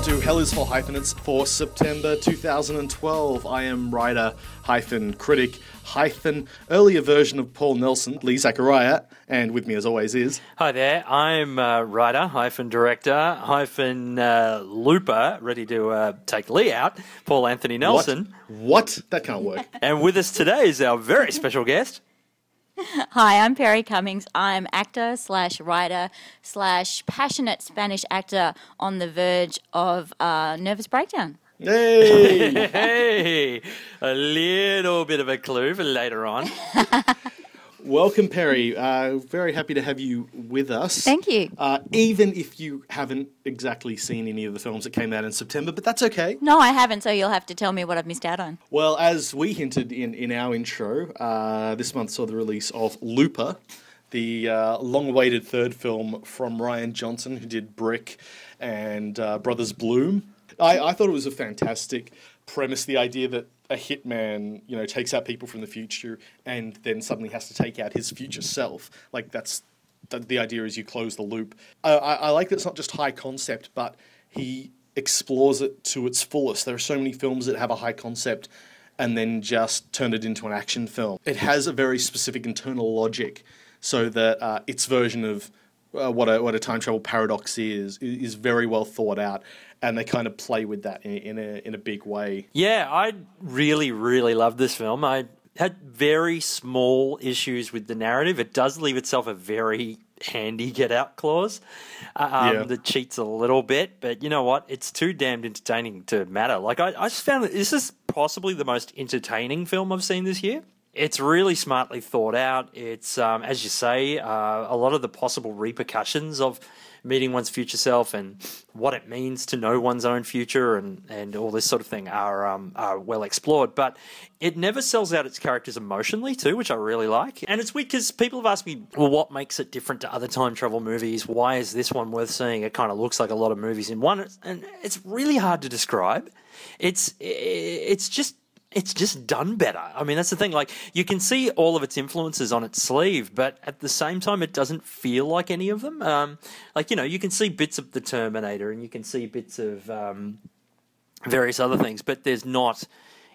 Welcome to Hell is for Hyphenates for September 2012. I am writer hyphen critic hyphen earlier version of Paul Nelson, Lee Zachariah, and with me as always is. Hi there, I'm uh, writer hyphen director hyphen uh, looper, ready to uh, take Lee out, Paul Anthony Nelson. What? what? That can't work. And with us today is our very special guest. Hi, I'm Perry Cummings. I'm actor slash writer slash passionate Spanish actor on the verge of uh, nervous breakdown. Hey! Hey, a little bit of a clue for later on. Welcome, Perry. Uh, very happy to have you with us. Thank you. Uh, even if you haven't exactly seen any of the films that came out in September, but that's okay. No, I haven't, so you'll have to tell me what I've missed out on. Well, as we hinted in, in our intro, uh, this month saw the release of Looper, the uh, long awaited third film from Rian Johnson, who did Brick and uh, Brothers Bloom. I, I thought it was a fantastic premise the idea that a hitman, you know, takes out people from the future and then suddenly has to take out his future self. Like, that's the, the idea is you close the loop. I, I, I like that it's not just high concept, but he explores it to its fullest. There are so many films that have a high concept and then just turn it into an action film. It has a very specific internal logic, so that uh, its version of uh, what a what a time travel paradox is is very well thought out, and they kind of play with that in, in a in a big way. Yeah, I really, really loved this film. I had very small issues with the narrative. It does leave itself a very handy get out clause uh, um, Yeah. that cheats a little bit, but you know what? It's too damned entertaining to matter. Like, I, I just found that this is possibly the most entertaining film I've seen this year. It's really smartly thought out. It's, um, as you say, uh, a lot of the possible repercussions of meeting one's future self and what it means to know one's own future and, and all this sort of thing are um, are well explored. But it never sells out its characters emotionally too, which I really like. And it's weird because people have asked me, well, what makes it different to other time travel movies? Why is this one worth seeing? It kind of looks like a lot of movies in one, and it's really hard to describe. It's it's just it's just done better. I mean, that's the thing. Like, you can see all of its influences on its sleeve, but at the same time, it doesn't feel like any of them. Um, like, you know, you can see bits of the Terminator and you can see bits of um, various other things, but there's not.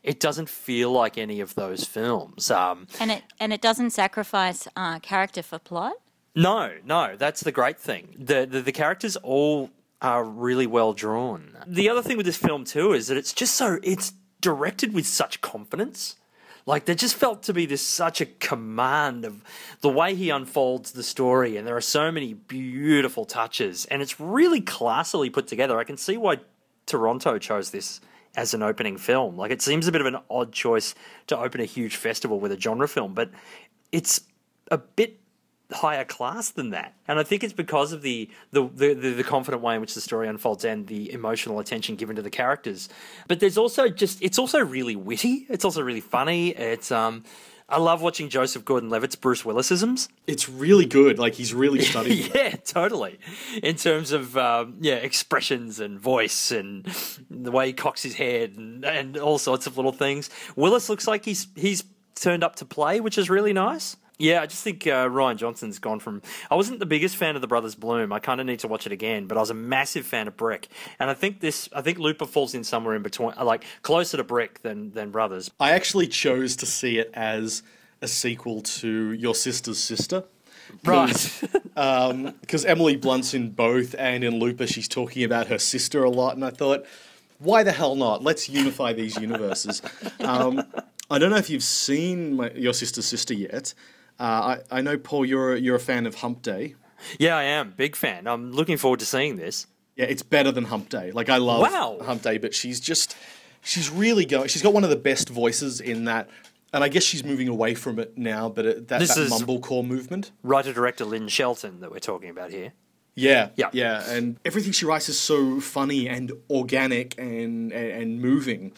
It doesn't feel like any of those films. Um, And it and it doesn't sacrifice uh, character for plot. no, no, that's the great thing. The, the the characters all are really well drawn. The other thing with this film too is that it's just so it's directed with such confidence. Like there just felt to be this such a command of the way he unfolds the story, and there are so many beautiful touches, and it's really classily put together. I can see why Toronto chose this as an opening film. Like it seems a bit of an odd choice to open a huge festival with a genre film, but it's a bit higher class than that. And I think it's because of the the, the, the confident way in which the story unfolds and the emotional attention given to the characters. But there's also just it's also really witty. It's also really funny. It's um I love watching Joseph Gordon-Levitt's Bruce Willisisms. It's really good. Like he's really studied. it. Yeah, totally. In terms of um, yeah, expressions and voice and the way he cocks his head and, and all sorts of little things. Willis looks like he's he's turned up to play, which is really nice. Yeah, I just think uh, Rian Johnson's gone from. I wasn't the biggest fan of the Brothers Bloom. I kind of need to watch it again, but I was a massive fan of Brick, and I think this. I think Looper falls in somewhere in between, uh, like closer to Brick than than Brothers. I actually chose to see it as a sequel to Your Sister's Sister. Right. because Emily Blunt's in both, and in Looper, she's talking about her sister a lot. And I thought, why the hell not? Let's unify these universes. Um, I don't know if you've seen my, Your Sister's Sister yet. Uh, I, I know, Paul, you're a, you're a fan of Hump Day. yeah, I am big fan. I'm looking forward to seeing this. Yeah, it's better than Hump Day. Like I love Wow. Hump Day, but she's just she's really going. She's got one of the best voices in that, and I guess she's moving away from it now. But it, that, This that mumblecore movement. Writer director Lynn Shelton that we're talking about here. Yeah, Yeah. yeah, and everything she writes is so funny and organic and and, and moving.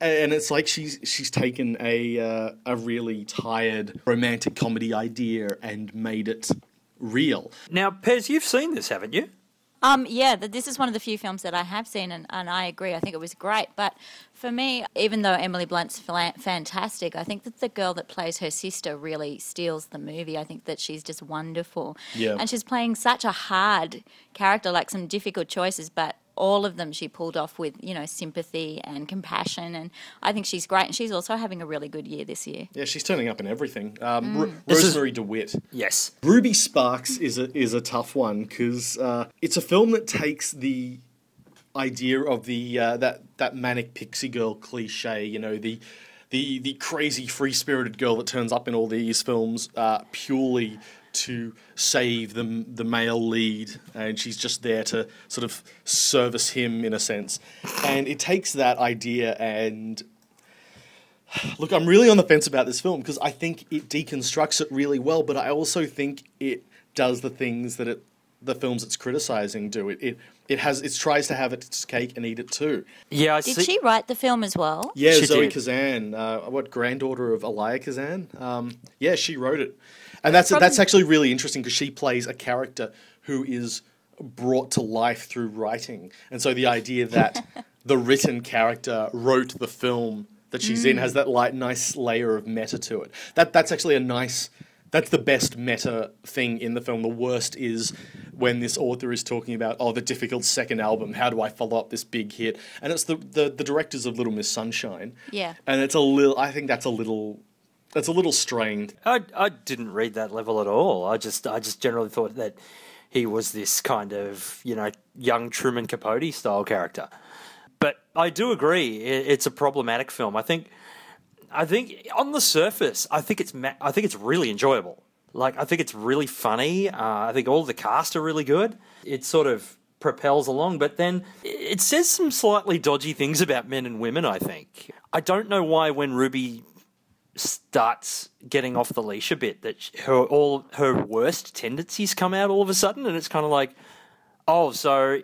A- And it's like she's she's taken a uh, a really tired romantic comedy idea and made it real. Now, Pez, you've seen this, haven't you? Um, yeah, this is one of the few films that I have seen, and, and I agree. I think it was great. But for me, even though Emily Blunt's fantastic, I think that the girl that plays her sister really steals the movie. I think that she's just wonderful. Yeah. And she's playing such a hard character, like some difficult choices, but all of them she pulled off with you know sympathy and compassion, and I think she's great. And she's also having a really good year this year. Yeah, she's turning up in everything. Um, Ro- This is- Rosemarie DeWitt. Yes. Ruby Sparks is a is a tough one because uh, it's a film that takes the idea of the uh, that that manic pixie girl cliche, you know, the the the crazy free spirited girl that turns up in all these films uh, purely to save the the male lead, and she's just there to sort of service him in a sense, and it takes that idea and Look, I'm really on the fence about this film because I think it deconstructs it really well, but I also think it does the things that it, the films it's criticizing do. It, it it has it tries to have its cake and eat it too. Yeah, I Did see. she write the film as well? Yeah, She Zoe did. Kazan, uh, what granddaughter of Elia Kazan? Um, yeah, she wrote it, and that's that's actually really interesting because she plays a character who is brought to life through writing, and so the idea that the written character wrote the film that she's in has mm. that like nice layer of meta to it. That that's actually a nice. That's the best meta thing in the film. The worst is when this author is talking about, oh, the difficult second album. How do I follow up this big hit? And it's the the, the directors of Little Miss Sunshine. Yeah. And it's a little. I think that's a little. That's a little strained. I I didn't read that level at all. I just I just generally thought that he was this kind of you know young Truman Capote style character. But I do agree, it's a problematic film. I think I think on the surface, I think it's ma- I think it's really enjoyable. Like I think it's really funny. Uh, I think all the cast are really good. It sort of propels along, but then it says some slightly dodgy things about men and women. I think I don't know why when Ruby starts getting off the leash a bit that her all her worst tendencies come out all of a sudden and it's kind of like oh so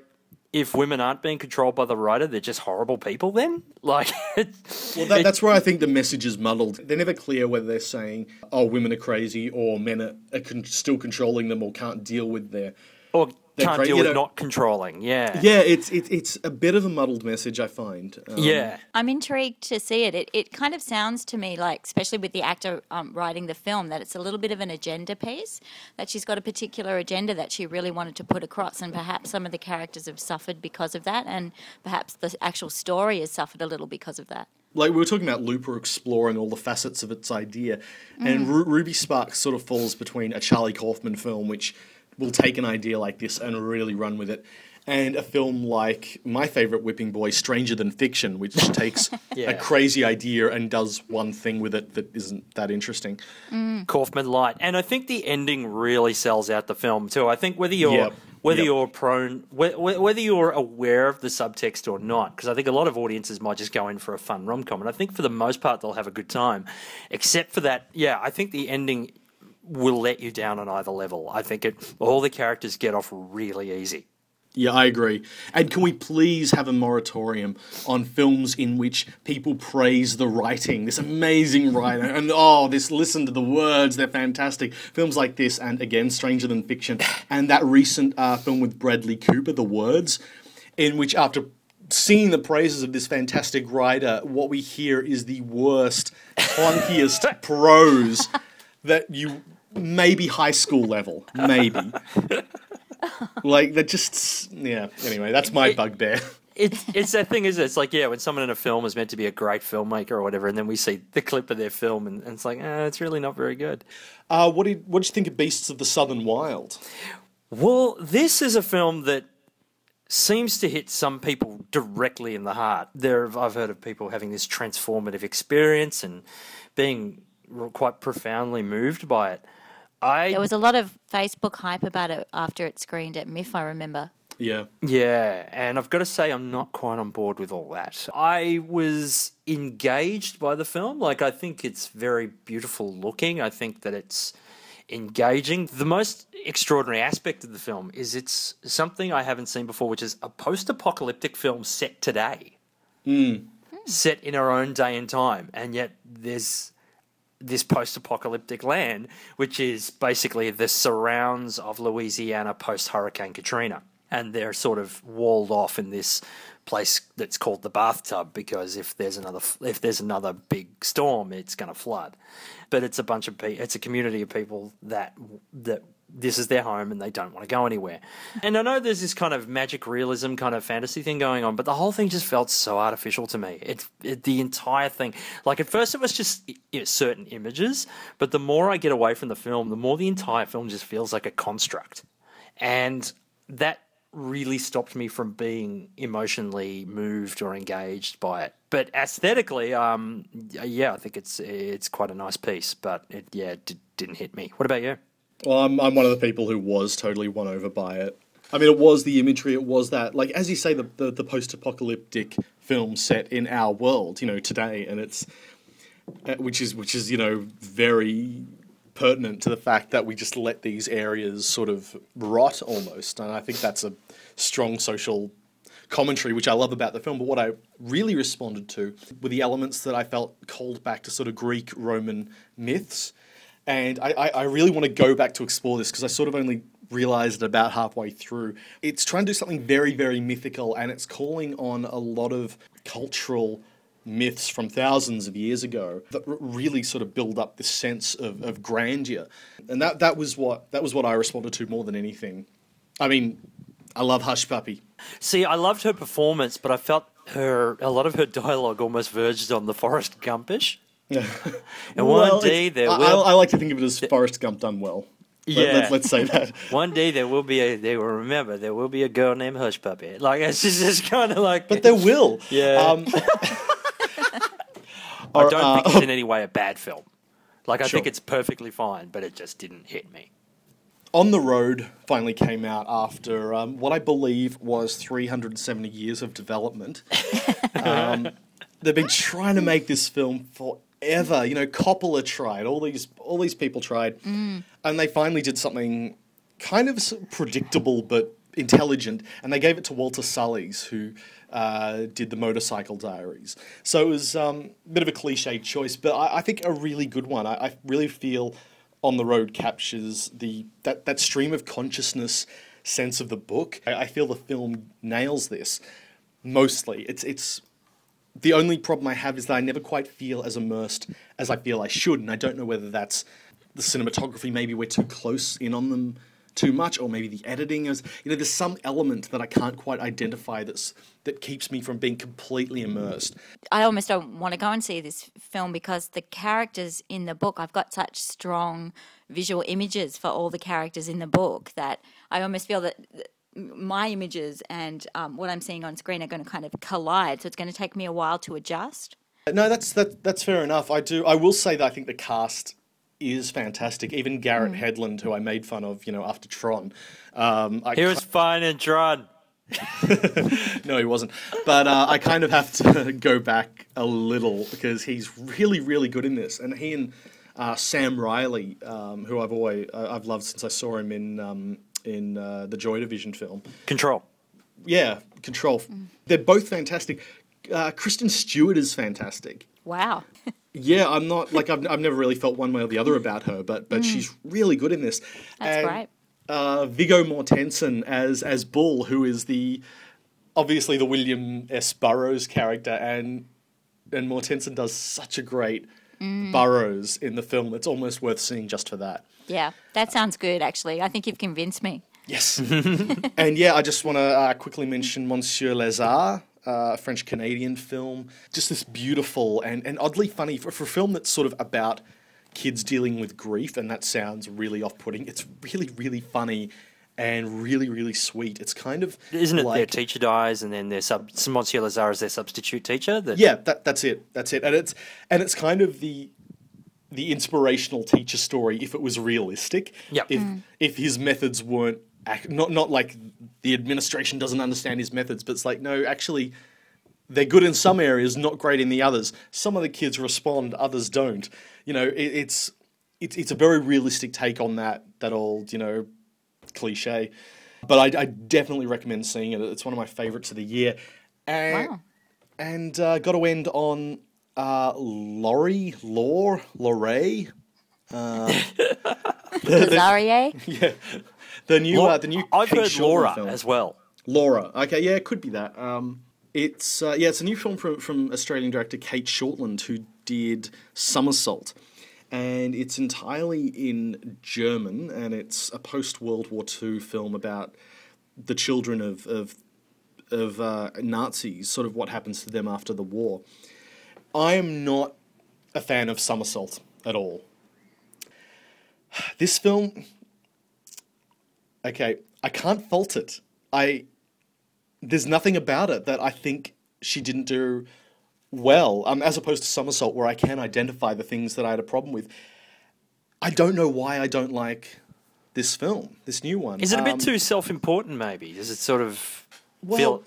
if women aren't being controlled by the writer they're just horrible people then like Well, that, that's where I think the message is muddled. They're never clear whether they're saying, "Oh, women are crazy," or men are, are con- still controlling them or can't deal with their. or they're can't cra- deal you with know- not controlling yeah Yeah, it's it's it's a bit of a muddled message. I find. Um, yeah I'm intrigued to see it. It it kind of sounds to me like, especially with the actor um, writing the film, that it's a little bit of an agenda piece. That she's got a particular agenda that she really wanted to put across, and perhaps some of the characters have suffered because of that, and perhaps the actual story has suffered a little because of that. like we were talking about Looper exploring all the facets of its idea, and Ru- Ruby Sparks sort of falls between a Charlie Kaufman film, which will take an idea like this and really run with it, and a film like my favorite Whipping Boy, Stranger Than Fiction, which takes Yeah. a crazy idea and does one thing with it that isn't that interesting. Mm. Kaufman Light, and I think the ending really sells out the film too. I think whether you're Yep. whether Yep. you're prone whe- whe- whether you're aware of the subtext or not, because I think a lot of audiences might just go in for a fun rom com, and I think for the most part they'll have a good time. Except for that, yeah, I think the ending will let you down on either level. I think it all the characters get off really easy. Yeah, I agree. And can we please have a moratorium on films in which people praise the writing, this amazing writer, and oh, this listen to the words, they're fantastic. Films like this, and again, Stranger Than Fiction, and that recent uh, film with Bradley Cooper, The Words, in which after seeing the praises of this fantastic writer, what we hear is the worst, clunkiest prose that you maybe high school level, maybe. like that just yeah. Anyway, that's my bugbear. It's it's that thing, is it? It's like yeah, when someone in a film is meant to be a great filmmaker or whatever, and then we see the clip of their film, and, and it's like, eh, it's really not very good. Uh, what did what did you think of Beasts of the Southern Wild? Well, this is a film that seems to hit some people directly in the heart. There, I've heard of people having this transformative experience and being quite profoundly moved by it. I There was a lot of Facebook hype about it after it screened at MIF. I remember. Yeah, Yeah, and I've got to say, I'm not quite on board with all that. I was engaged by the film. Like, I think it's very beautiful looking. I think that it's engaging. The most extraordinary aspect of the film is it's something I haven't seen before, which is a post apocalyptic film set today, hmm. set in our own day and time. And yet, there's this post apocalyptic land, which is basically the surrounds of Louisiana post Hurricane Katrina. And they're sort of walled off in this place that's called the bathtub because if there's another if there's another big storm, it's going to flood. But it's a bunch of people. It's a community of people that that this is their home and they don't want to go anywhere. And I know there's this kind of magic realism kind of fantasy thing going on, but the whole thing just felt so artificial to me. It, it the entire thing. Like at first it was just you know, certain images, but the more I get away from the film, the more the entire film just feels like a construct. And that really stopped me from being emotionally moved or engaged by it. But aesthetically, um, yeah, I think it's it's quite a nice piece. But it, yeah, it didn't hit me. What about you? Well, I'm, I'm one of the people who was totally won over by it. I mean, it was the imagery, it was that, like, as you say, the, the, the post apocalyptic film set in our world, you know, today, and it's, uh, which is, which is, you know, very pertinent to the fact that we just let these areas sort of rot almost. And I think that's a strong social commentary, which I love about the film. But what I really responded to were the elements that I felt called back to sort of Greek Roman myths and I, I, I really want to go back to explore this because I sort of only realized it about halfway through. It's trying to do something very, very mythical, and it's calling on a lot of cultural myths from thousands of years ago that really sort of build up this sense of, of grandeur. And that, that was what that was what I responded to more than anything. I mean, I love Hush Puppy. See, I loved her performance, but I felt her a lot of her dialogue almost verged on the Forrest Gumpish. and well, one day there I, will. I, I, like to think of it as Forrest Gump done well. Yeah. Let, us say that. one day there will be a. They will remember there will be a girl named Hush Puppy. Like it's just, just kind of like. But there will. Yeah. Um, I don't uh, think it's in any way a bad film. Like I sure. think it's perfectly fine, but it just didn't hit me. On the Road finally came out after um, what I believe was 370 years of development. um, they've been trying to make this film for ever. You know, Coppola tried. All these all these people tried, mm. and they finally did something kind of predictable but intelligent, and they gave it to Walter Salles, who uh, did the Motorcycle Diaries. So it was um, a bit of a cliche choice, but I, I think a really good one. I, I, really feel On the Road captures the that, that stream of consciousness sense of the book. I, I feel the film nails this mostly. It's it's the only problem I have is that I never quite feel as immersed as I feel I should, and I don't know whether that's the cinematography. Maybe we're too close in on them too much, or maybe the editing is. You know, there's some element that I can't quite identify that's that keeps me from being completely immersed. I almost don't want to go and see this film because the characters in the book, I've got such strong visual images for all the characters in the book that I almost feel that my images and um, what I'm seeing on screen are going to kind of collide. So it's going to take me a while to adjust. No, that's that, that's fair enough. I do. I will say that I think the cast is fantastic. Even Garrett mm. Hedlund, who I made fun of, you know, after Tron. Um, I he was ca- fine in Tron. no, he wasn't. But uh, I kind of have to go back a little because he's really, really good in this. And he and uh, Sam Riley, um, who I've always I've loved since I saw him in um, in uh, the Joy Division film. Control. Yeah, Control. Mm. They're both fantastic. Uh, Kristen Stewart is fantastic. Wow. yeah, I'm not like I've, I've never really felt one way or the other about her, but but mm. she's really good in this. That's and, great. Uh, Viggo Mortensen as as Bull, who is the obviously the William S Burroughs character, and and Mortensen does such a great mm. Burroughs in the film. It's almost worth seeing just for that. Yeah, that sounds good, actually. I think you've convinced me. Yes. and yeah, I just want to uh, quickly mention Monsieur Lazhar, uh, French Canadian film. Just this beautiful and, and oddly funny for, for a film that's sort of about kids dealing with grief, and that sounds really off putting. It's really, really funny and really, really sweet. It's kind of isn't it like, their teacher dies and then their sub Monsieur Lazhar is their substitute teacher. That... Yeah, that, that's it. That's it. And it's and it's kind of the the inspirational teacher story if it was realistic. Yep. If mm. if his methods weren't not not like the administration doesn't understand his methods, but it's like no, actually they're good in some areas, not great in the others. Some of the kids respond, others don't. You know, it, it's it's it's a very realistic take on that that old you know cliche. But I, I definitely recommend seeing it. It's one of my favorites of the year. And, wow. And uh, got to end on uh, Laurie, Lore, Lorray. Uh, the, Yeah, the new, uh, the new. I've heard Laura film. as well. Laura. Okay, yeah, it could be that. Um, It's uh, yeah, it's a new film from, from Australian director Cate Shortland, who did Somersault, and it's entirely in German, and it's a post World War II film about the children of of, of uh, Nazis, sort of what happens to them after the war. I am not a fan of Somersault at all. This film, okay, I can't fault it. I there's nothing about it that I think she didn't do well, um, as opposed to Somersault, where I can identify the things that I had a problem with. I don't know why I don't like this film, this new one. Is it a bit Um, too self-important? Maybe does it sort of Well, feel?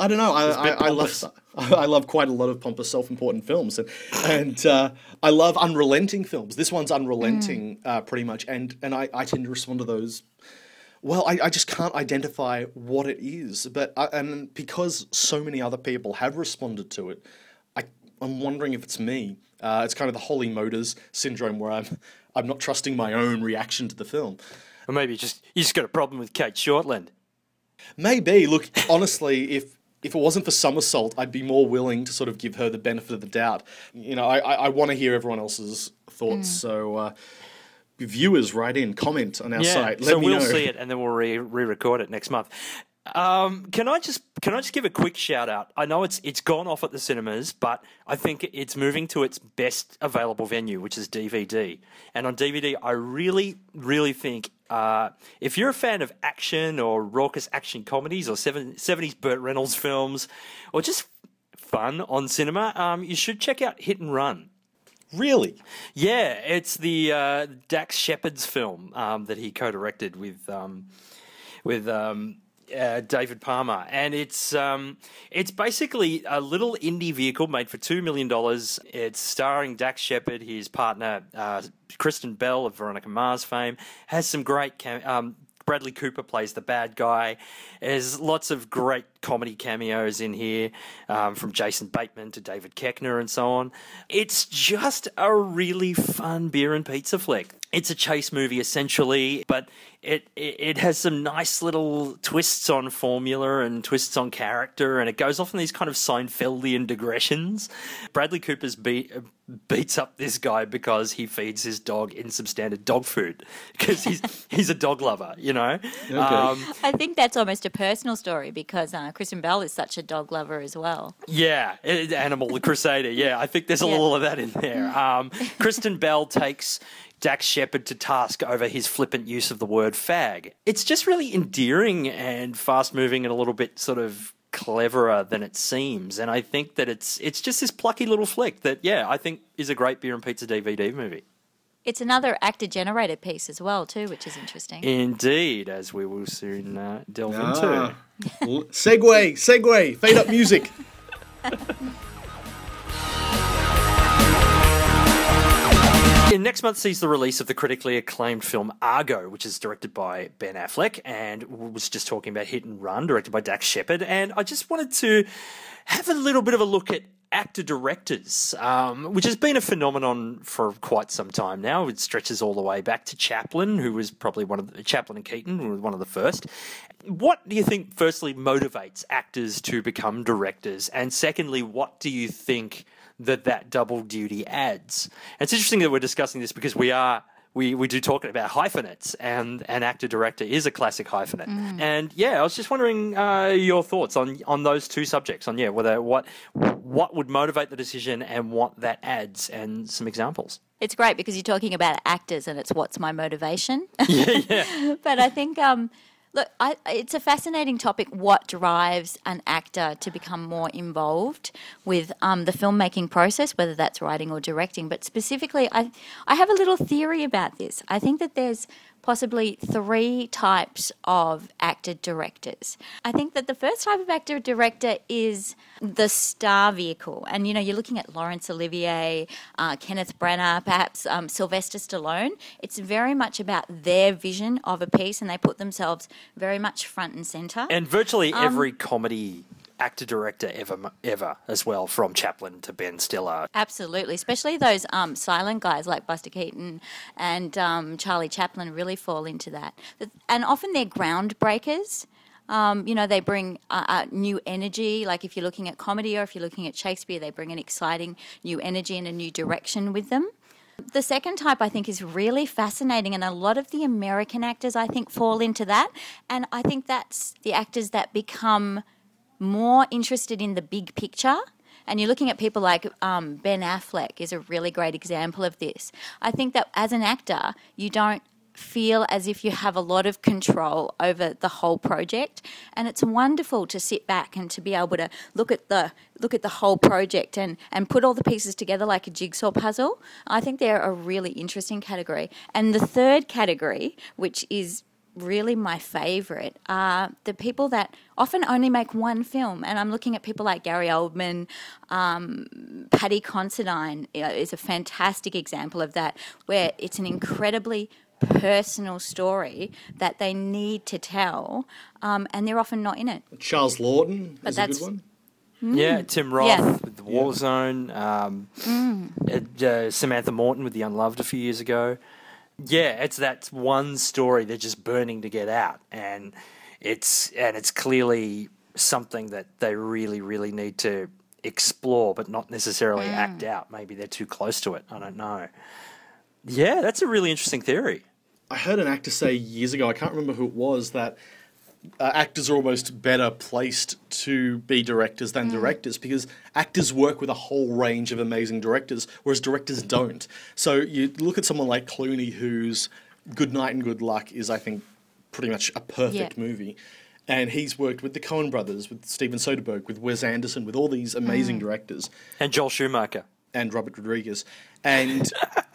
I don't know. I, I, I love I love quite a lot of pompous, self-important films, and and uh, I love unrelenting films. This one's unrelenting, uh, pretty much, and and I, I tend to respond to those. Well, I, I just can't identify what it is, but I, and because so many other people have responded to it, I I'm wondering if it's me. Uh, it's kind of the Holy Motors syndrome, where I'm I'm not trusting my own reaction to the film. Or maybe you just you just got a problem with Cate Shortland. Maybe. Look, honestly, if if it wasn't for Somersault, I'd be more willing to sort of give her the benefit of the doubt. You know, I I, I want to hear everyone else's thoughts. So, uh, viewers, write in, comment on our site. Let so me we'll know. see it and then we'll re- re-record it next month. Um, can I just can I just give a quick shout out? I know it's it's gone off at the cinemas, but I think it's moving to its best available venue, which is DVD. And on DVD, I really really think uh, if you're a fan of action or raucous action comedies or 70s Burt Reynolds films, or just fun on cinema, um, you should check out Hit and Run. Really? Yeah, it's the uh, Dax Shepard's film um, that he co-directed with um, with um, uh, David Palmer, and it's um, it's basically a little indie vehicle made for two million dollars. It's starring Dax Shepard, his partner uh, Kristen Bell of Veronica Mars fame, has some great. Cam- um, Bradley Cooper plays the bad guy. There's lots of great comedy cameos in here, um, from Jason Bateman to David Koechner and so on. It's just a really fun beer and pizza flick. It's a chase movie essentially, but it, it it has some nice little twists on formula and twists on character, and it goes off in these kind of Seinfeldian digressions. Bradley Cooper's beat beats up this guy because he feeds his dog in insubstandard dog food because he's he's a dog lover, you know. Um, I think that's almost a personal story because uh, Kristen Bell is such a dog lover as well. Yeah, Animal the Crusader. Yeah, I think there's a Yeah. little of that in there. Um, Kristen Bell takes Dax Shepard to task over his flippant use of the word fag. It's just really endearing and fast moving and a little bit sort of cleverer than it seems. And I think that it's it's just this plucky little flick that yeah, I think is a great beer and pizza DVD movie. It's another actor generated piece as well too, which is interesting. Indeed, as we will soon uh, delve Ah. into. L- segue, segue, fade up music. Next month sees the release of the critically acclaimed film Argo, which is directed by Ben Affleck and was just talking about Hit and Run, directed by Dax Shepard. And I just wanted to have a little bit of a look at actor directors, um, which has been a phenomenon for quite some time now. It stretches all the way back to Chaplin, who was probably one of the, Chaplin and Keaton, was one of the first. What do you think, firstly, motivates actors to become directors? And secondly, what do you think that that double duty adds? And it's interesting that we're discussing this because we are. We, we do talk about hyphenates, and an actor director is a classic hyphenate. And yeah, I was just wondering uh, your thoughts on on those two subjects, on yeah, whether what what would motivate the decision and what that adds, and some examples. It's great because you're talking about actors and it's what's my motivation. yeah, yeah. but I think, um, look, I, it's a fascinating topic. What drives an actor to become more involved with um, the filmmaking process, whether that's writing or directing? But specifically, I, I have a little theory about this. I think that there's possibly three types of actor directors. I think that the first type of actor director is the star vehicle. And, you know, you're looking at Laurence Olivier, uh, Kenneth Branagh, perhaps um, Sylvester Stallone. It's very much about their vision of a piece and they put themselves very much front and centre. And virtually Um, every comedy actor director ever ever as well, from Chaplin to Ben Stiller. Absolutely, especially those um, silent guys like Buster Keaton and um, Charlie Chaplin really fall into that. And often they're groundbreakers. Um, you know, they bring uh, uh, new energy. Like if you're looking at comedy or if you're looking at Shakespeare, they bring an exciting new energy and a new direction with them. The second type, I think, is really fascinating, and a lot of the American actors, I think, fall into that. And I think that's the actors that become more interested in the big picture. And you're looking at people like um, Ben Affleck is a really great example of this. I think that as an actor, you don't feel as if you have a lot of control over the whole project and it's wonderful to sit back and to be able to look at the look at the whole project and and put all the pieces together like a jigsaw puzzle i think they're a really interesting category and the third category which is really my favorite are the people that often only make one film and i'm looking at people like gary oldman um, paddy considine is a fantastic example of that where it's an incredibly personal story that they need to tell, um, and they're often not in it. Charles Laughton But is a good that's- one. Yeah, Tim Roth Yeah. with the Warzone, um, uh, uh, Samantha Morton with The Unloved a few years ago. Yeah, it's that one story they're just burning to get out, and it's and it's clearly something that they really, really need to explore, but not necessarily mm. act out. Maybe they're too close to it. I don't know. Yeah, that's a really interesting theory. I heard an actor say years ago, I can't remember who it was, that uh, actors are almost better placed to be directors than directors because actors work with a whole range of amazing directors, whereas directors don't. So you look at someone like Clooney, whose Good Night and Good Luck is, I think, pretty much a perfect Yeah. movie. And he's worked with the Coen brothers, with Steven Soderbergh, with Wes Anderson, with all these amazing directors And Joel Schumacher. and Robert Rodriguez, and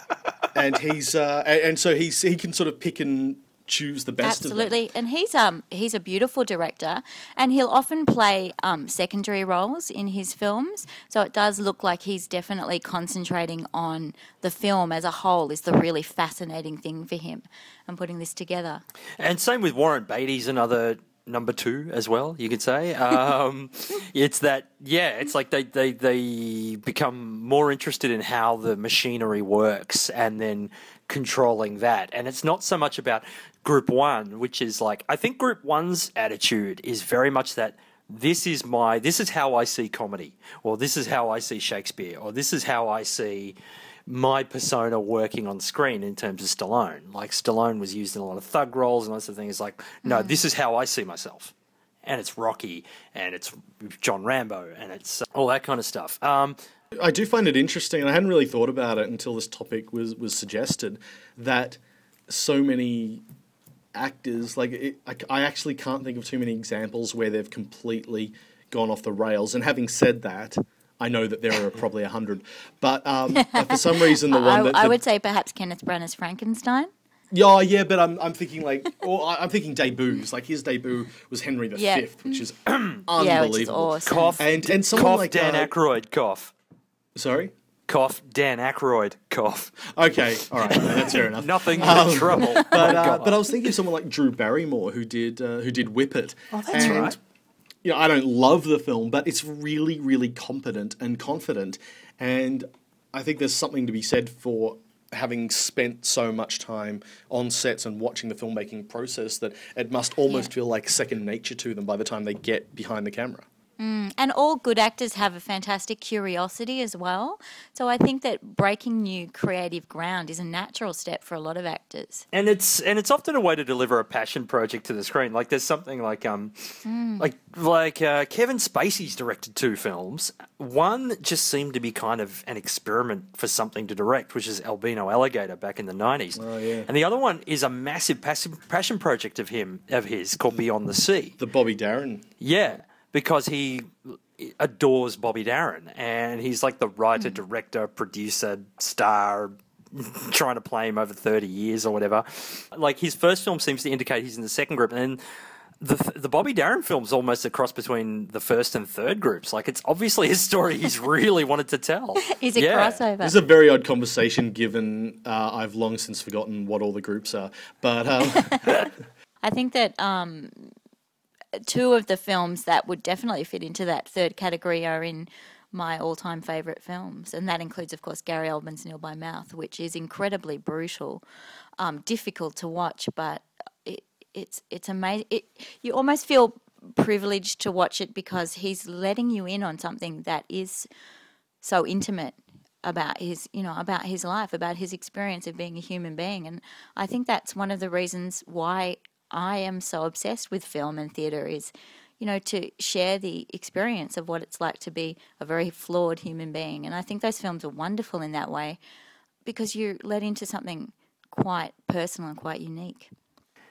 and he's uh, and, and so he's he can sort of pick and choose the best of them. Absolutely, and he's um he's a beautiful director, and he'll often play um, secondary roles in his films. So it does look like he's definitely concentrating on the film as a whole. Is the really fascinating thing for him, and putting this together. And same with Warren Beatty's another number two as well, you could say. Um, it's that, yeah, it's like they, they, they become more interested in how the machinery works and then controlling that. And it's not so much about group one, which is like, I think group one's attitude is very much that this is my, this is how I see comedy, or this is how I see Shakespeare, or this is how I see my persona working on screen in terms of Stallone. Like Stallone was used in a lot of thug roles and lots of things. Like, no, this is how I see myself, and it's Rocky, and it's John Rambo, and it's all that kind of stuff. Um, I do find it interesting, and I hadn't really thought about it until this topic was was suggested. That so many actors, like it, I, I actually can't think of too many examples where they've completely gone off the rails. And having said that. I know that there are probably a hundred, but, um, for some reason the one I, that I the- would say perhaps Kenneth Branagh's Frankenstein. Yeah, yeah, but I'm I'm thinking like, or I- I'm thinking debuts. Like his debut was Henry V, Yeah. which is unbelievable. Yeah, which is awesome. cough, And and someone cough, like Dan uh, Aykroyd, cough, Sorry. cough, Dan Aykroyd, cough. Okay, all right, no, that's fair enough. Nothing but trouble. But Oh, uh, but I was thinking of someone like Drew Barrymore who did uh, who did Whip It. Oh, that's and, right. You know, I don't love the film, but it's really, really competent and confident, and I think there's something to be said for having spent so much time on sets and watching the filmmaking process that it must almost Yeah. feel like second nature to them by the time they get behind the camera. And all good actors have a fantastic curiosity as well. So I think that breaking new creative ground is a natural step for a lot of actors. and it's and it's often a way to deliver a passion project to the screen. Like there's something like um, like like uh, Kevin Spacey's directed two films. One just seemed to be kind of an experiment for something to direct, which is Albino Alligator back in the nineties. Oh, yeah. And the other one is a massive passion passion project of him of his called Beyond the Sea. The Bobby Darin. Yeah, because he adores Bobby Darin, and he's like the writer, director, producer, star, trying to play him over thirty years or whatever. Like his first film seems to indicate he's in the second group, and then. The, the Bobby Darin film's almost a cross between the first and third groups. Like it's obviously a story he's really wanted to tell. Is a Yeah. crossover. This is a very odd conversation, given uh, I've long since forgotten what all the groups are. But um, I think that um, two of the films that would definitely fit into that third category are in my all-time favorite films, and that includes, of course, Gary Oldman's Nil by Mouth, which is incredibly brutal, um, difficult to watch, but it, it's it's amazing. It, you almost feel privileged to watch it because he's letting you in on something that is so intimate about his you know about his life about his experience of being a human being and i think that's one of the reasons why i am so obsessed with film and theater is you know to share the experience of what it's like to be a very flawed human being. And i think those films are wonderful in that way because you're led into something quite personal and quite unique.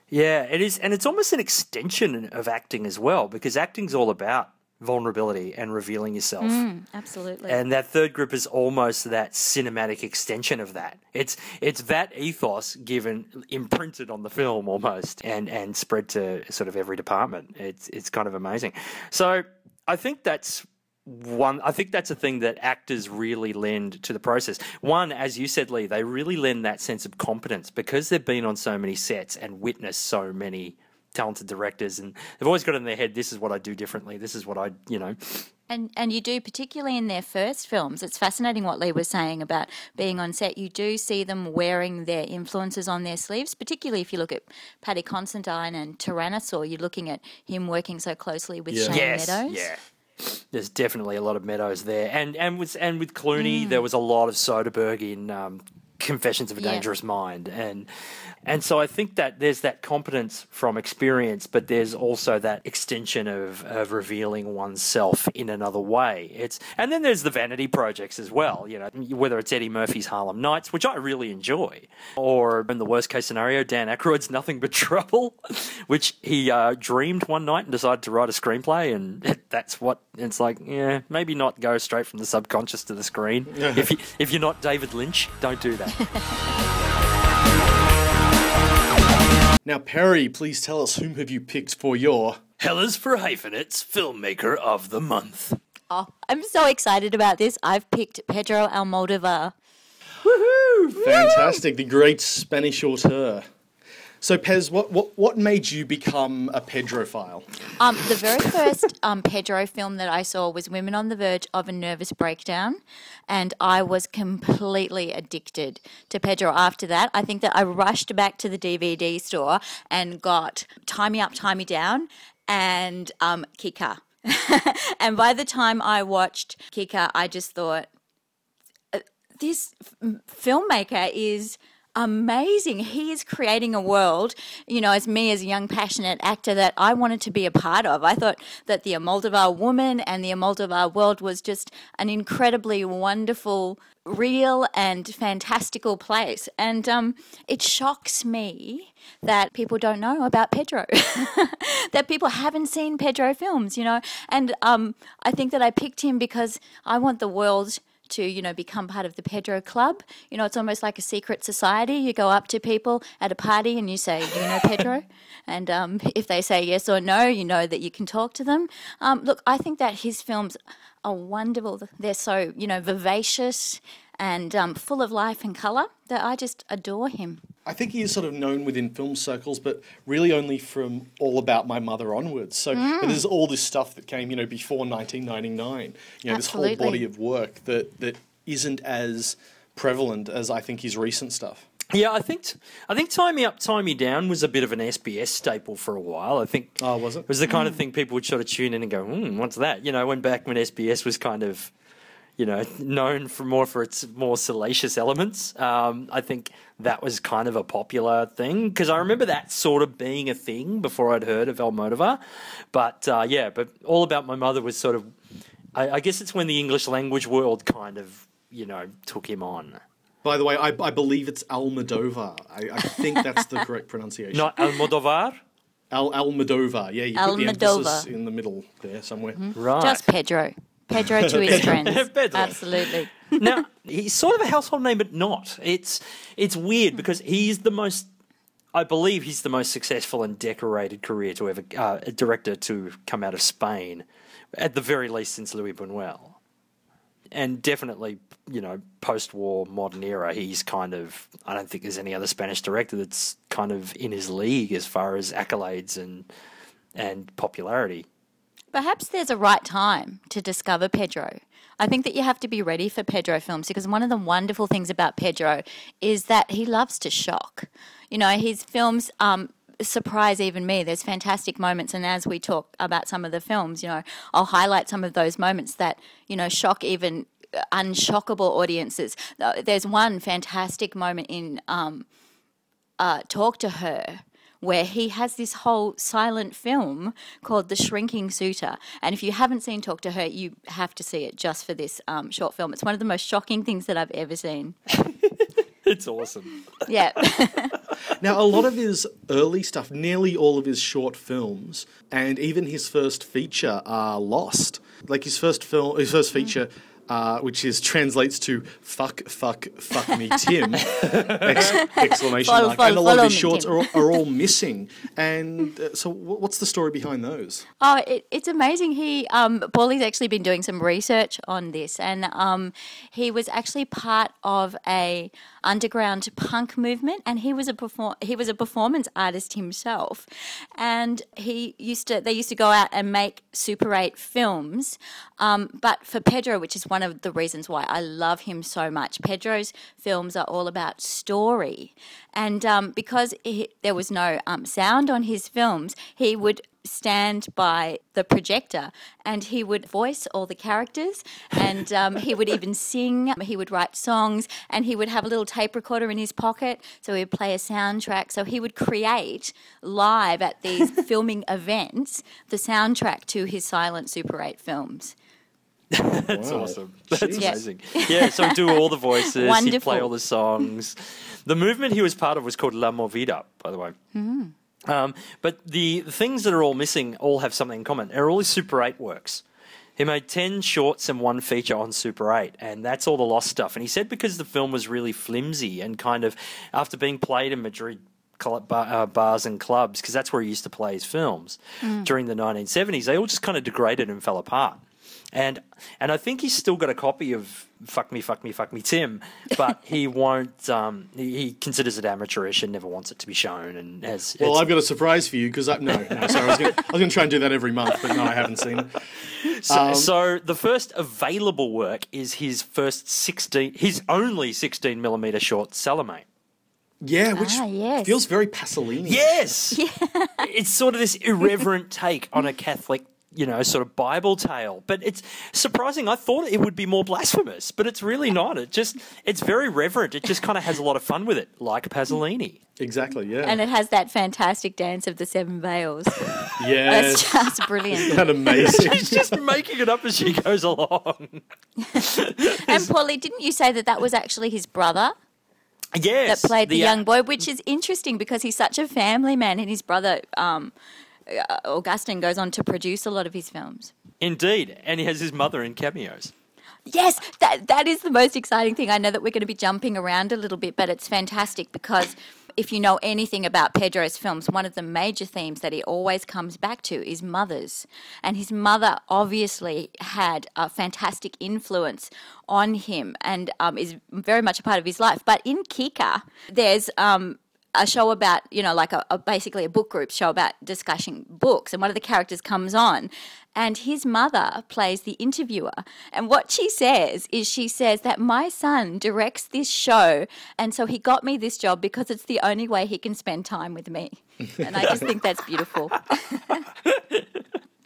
Yeah, it is, and it's almost an extension of acting as well, because acting's all about vulnerability and revealing yourself. Mm, absolutely And that third group is almost that cinematic extension of that. It's it's that ethos given imprinted on the film almost and and spread to sort of every department. It's it's kind of amazing. So I think that's one I think that's a thing that actors really lend to the process. One, as you said, Lee, they really lend that sense of competence because they've been on so many sets and witnessed so many talented directors and they've always got in their head, this is what I do differently, this is what I you know And and you do particularly in their first films. It's fascinating what Lee was saying about being on set. You do see them wearing their influences on their sleeves, particularly if you look at Paddy Considine and Tyrannosaur. You're looking at him working so closely with Yeah. Shane yes, Meadows. Yeah. There's definitely a lot of Meadows there, and and with and with Clooney, Mm. there was a lot of Soderbergh in um, Confessions of a Yeah. Dangerous Mind, and and so I think that there's that competence from experience, but there's also that extension of, of revealing oneself in another way. It's and then there's the vanity projects as well. You know, whether it's Eddie Murphy's Harlem Nights, which I really enjoy, or in the worst case scenario, Dan Aykroyd's Nothing But Trouble, which he uh, dreamed one night and decided to write a screenplay, and that's what it's like. Yeah, maybe not go straight from the subconscious to the screen. if you, if you're not David Lynch, don't do that. Now, Perry, please tell us whom have you picked for your Hell is for Hyphenates Filmmaker of the Month. Oh, I'm so excited about this. I've picked Pedro Almodovar. Woohoo! Fantastic, the great Spanish auteur? So, Pez, what, what, what made you become a Pedrophile? Um, the very first um, Pedro film that I saw was Women on the Verge of a Nervous Breakdown, and I was completely addicted to Pedro after that. I think that I rushed back to the DVD store and got Tie Me Up, Tie Me Down and um, Kika. and by the time I watched Kika, I just thought, uh, this filmmaker is amazing. He is creating a world, you know, as me as a young passionate actor that I wanted to be a part of. I thought that the Almodovar woman and the Almodovar world was just an incredibly wonderful, real and fantastical place. And um, it shocks me that people don't know about Pedro, that people haven't seen Pedro films, you know. And um, I think that I picked him because I want the world to you know become part of the Pedro Club. You know, it's almost like a secret society. You go up to people at a party and you say, "Do you know Pedro?" and um, if they say yes or no, you know that you can talk to them. Um, look, I think that his films are wonderful. They're so you know vivacious and um, full of life and color that I just adore him. I think he is sort of known within film circles, but really only from All About My Mother onwards. So Mm. there's all this stuff that came, you know, before 1999. You know, this whole body of work that that isn't as prevalent as I think his recent stuff. Yeah, I think I think "Tie Me Up, Tie Me Down" was a bit of an SBS staple for a while. I think Oh, was it? it was the kind of thing people would sort of tune in and go, "Hmm, what's that?" You know, when back when SBS was kind of, you know, known for more for its more salacious elements. Um, I think that was kind of a popular thing because I remember that sort of being a thing before I'd heard of Almodovar. But uh, yeah, but all about my mother was sort of. I, I guess it's when the English language world kind of you know took him on. By the way, I, I believe it's Almodovar. I, I think that's the correct pronunciation. Not Almodovar. Al Almodovar. Yeah, you put the emphasis in the middle there somewhere. Right. Just Pedro. Pedro to his friends. Pedro. Absolutely. now he's sort of a household name, but not. It's it's weird because he's the most. I believe he's the most successful and decorated career to ever uh, a director to come out of Spain, at the very least since Louis Buñuel, and definitely you know post-war modern era. He's kind of I don't think there's any other Spanish director that's kind of in his league as far as accolades and and popularity. Perhaps there's a right time to discover Pedro. I think that you have to be ready for Pedro films because one of the wonderful things about Pedro is that he loves to shock. You know, his films um, surprise even me. There's fantastic moments, and as we talk about some of the films, you know, I'll highlight some of those moments that you know shock even unshockable audiences. Uh, There's one fantastic moment in um, uh, Talk to Her. Where he has this whole silent film called The Shrinking Suitor. And if you haven't seen Talk to Her, you have to see it just for this um, short film. It's one of the most shocking things that I've ever seen. It's awesome. Yeah. Now, a lot of his early stuff, nearly all of his short films, and even his first feature are lost. Like his first film, his first feature, uh, which is translates to "fuck, fuck, fuck me, Tim!" ex- exclamation Follow- mark. and a follow- lot of follow his shorts are, are all missing. And uh, so, wh- what's the story behind those? Oh, it, it's amazing. He, um, Paulie's actually been doing some research on this, and um, he was actually part of a underground punk movement, and he was a perform- he was a performance artist himself, and he used to they used to go out and make Super Eight films, um, but for Pedro, which is one of the reasons why I love him so much, Pedro's films are all about story, and um, because he, there was no um, sound on his films, he would stand by the projector and he would voice all the characters and um, he would even sing he would write songs and he would have a little tape recorder in his pocket so he would play a soundtrack. So he would create live at these filming events the soundtrack to his silent super 8 films That's Wow. awesome. That's Jeez. Amazing. Yeah, so do all the voices. He'd play all the songs. The movement he was part of was called La Movida, by the way. Um, but the, the things that are all missing all have something in common. They're all his Super 8 works. He made 10 shorts and one feature on Super 8, and that's all the lost stuff. And he said because the film was really flimsy and kind of, after being played in Madrid club, bar, uh, bars and clubs, because that's where he used to play his films during the 1970s, they all just kind of degraded and fell apart. And and I think he's still got a copy of "Fuck Me, Fuck Me, Fuck Me, Tim," but he won't. Um, he, he considers it amateurish and never wants it to be shown. And has Well, I've got a surprise for you because I no, no, sorry, I was going to try and do that every month, but no, I haven't seen it. So, Um, so the first available work is his first sixteen, his only sixteen millimeter short Salome. Yeah, which Ah, yes. feels very Pasolini. Yes, it's sort of this irreverent take on a Catholic, you know, sort of Bible tale. But it's surprising. I thought it would be more blasphemous, but it's really not. It just it's very reverent. It just kind of has a lot of fun with it, like Pasolini. exactly. Yeah, and it has that fantastic dance of the seven veils yes, that's just brilliant kind of amazing. She's just making it up as she goes along. and Paulie didn't you say that that was actually his brother Yes, that played the, uh, young boy, which is interesting because he's such a family man, and his brother um, Augustine goes on to produce a lot of his films. Indeed, and he has his mother in cameos. Yes, that that is the most exciting thing. I know that we're going to be jumping around a little bit, but it's fantastic because if you know anything about Pedro's films, one of the major themes that he always comes back to is mothers. And his mother obviously had a fantastic influence on him and um, is very much a part of his life. But in Kika, there's um, a show about, you know, like a, a basically a book group show about discussing books, and one of the characters comes on, and his mother plays the interviewer. And what she says is, she says that my son directs this show, and so he got me this job because it's the only way he can spend time with me. And I just think that's beautiful.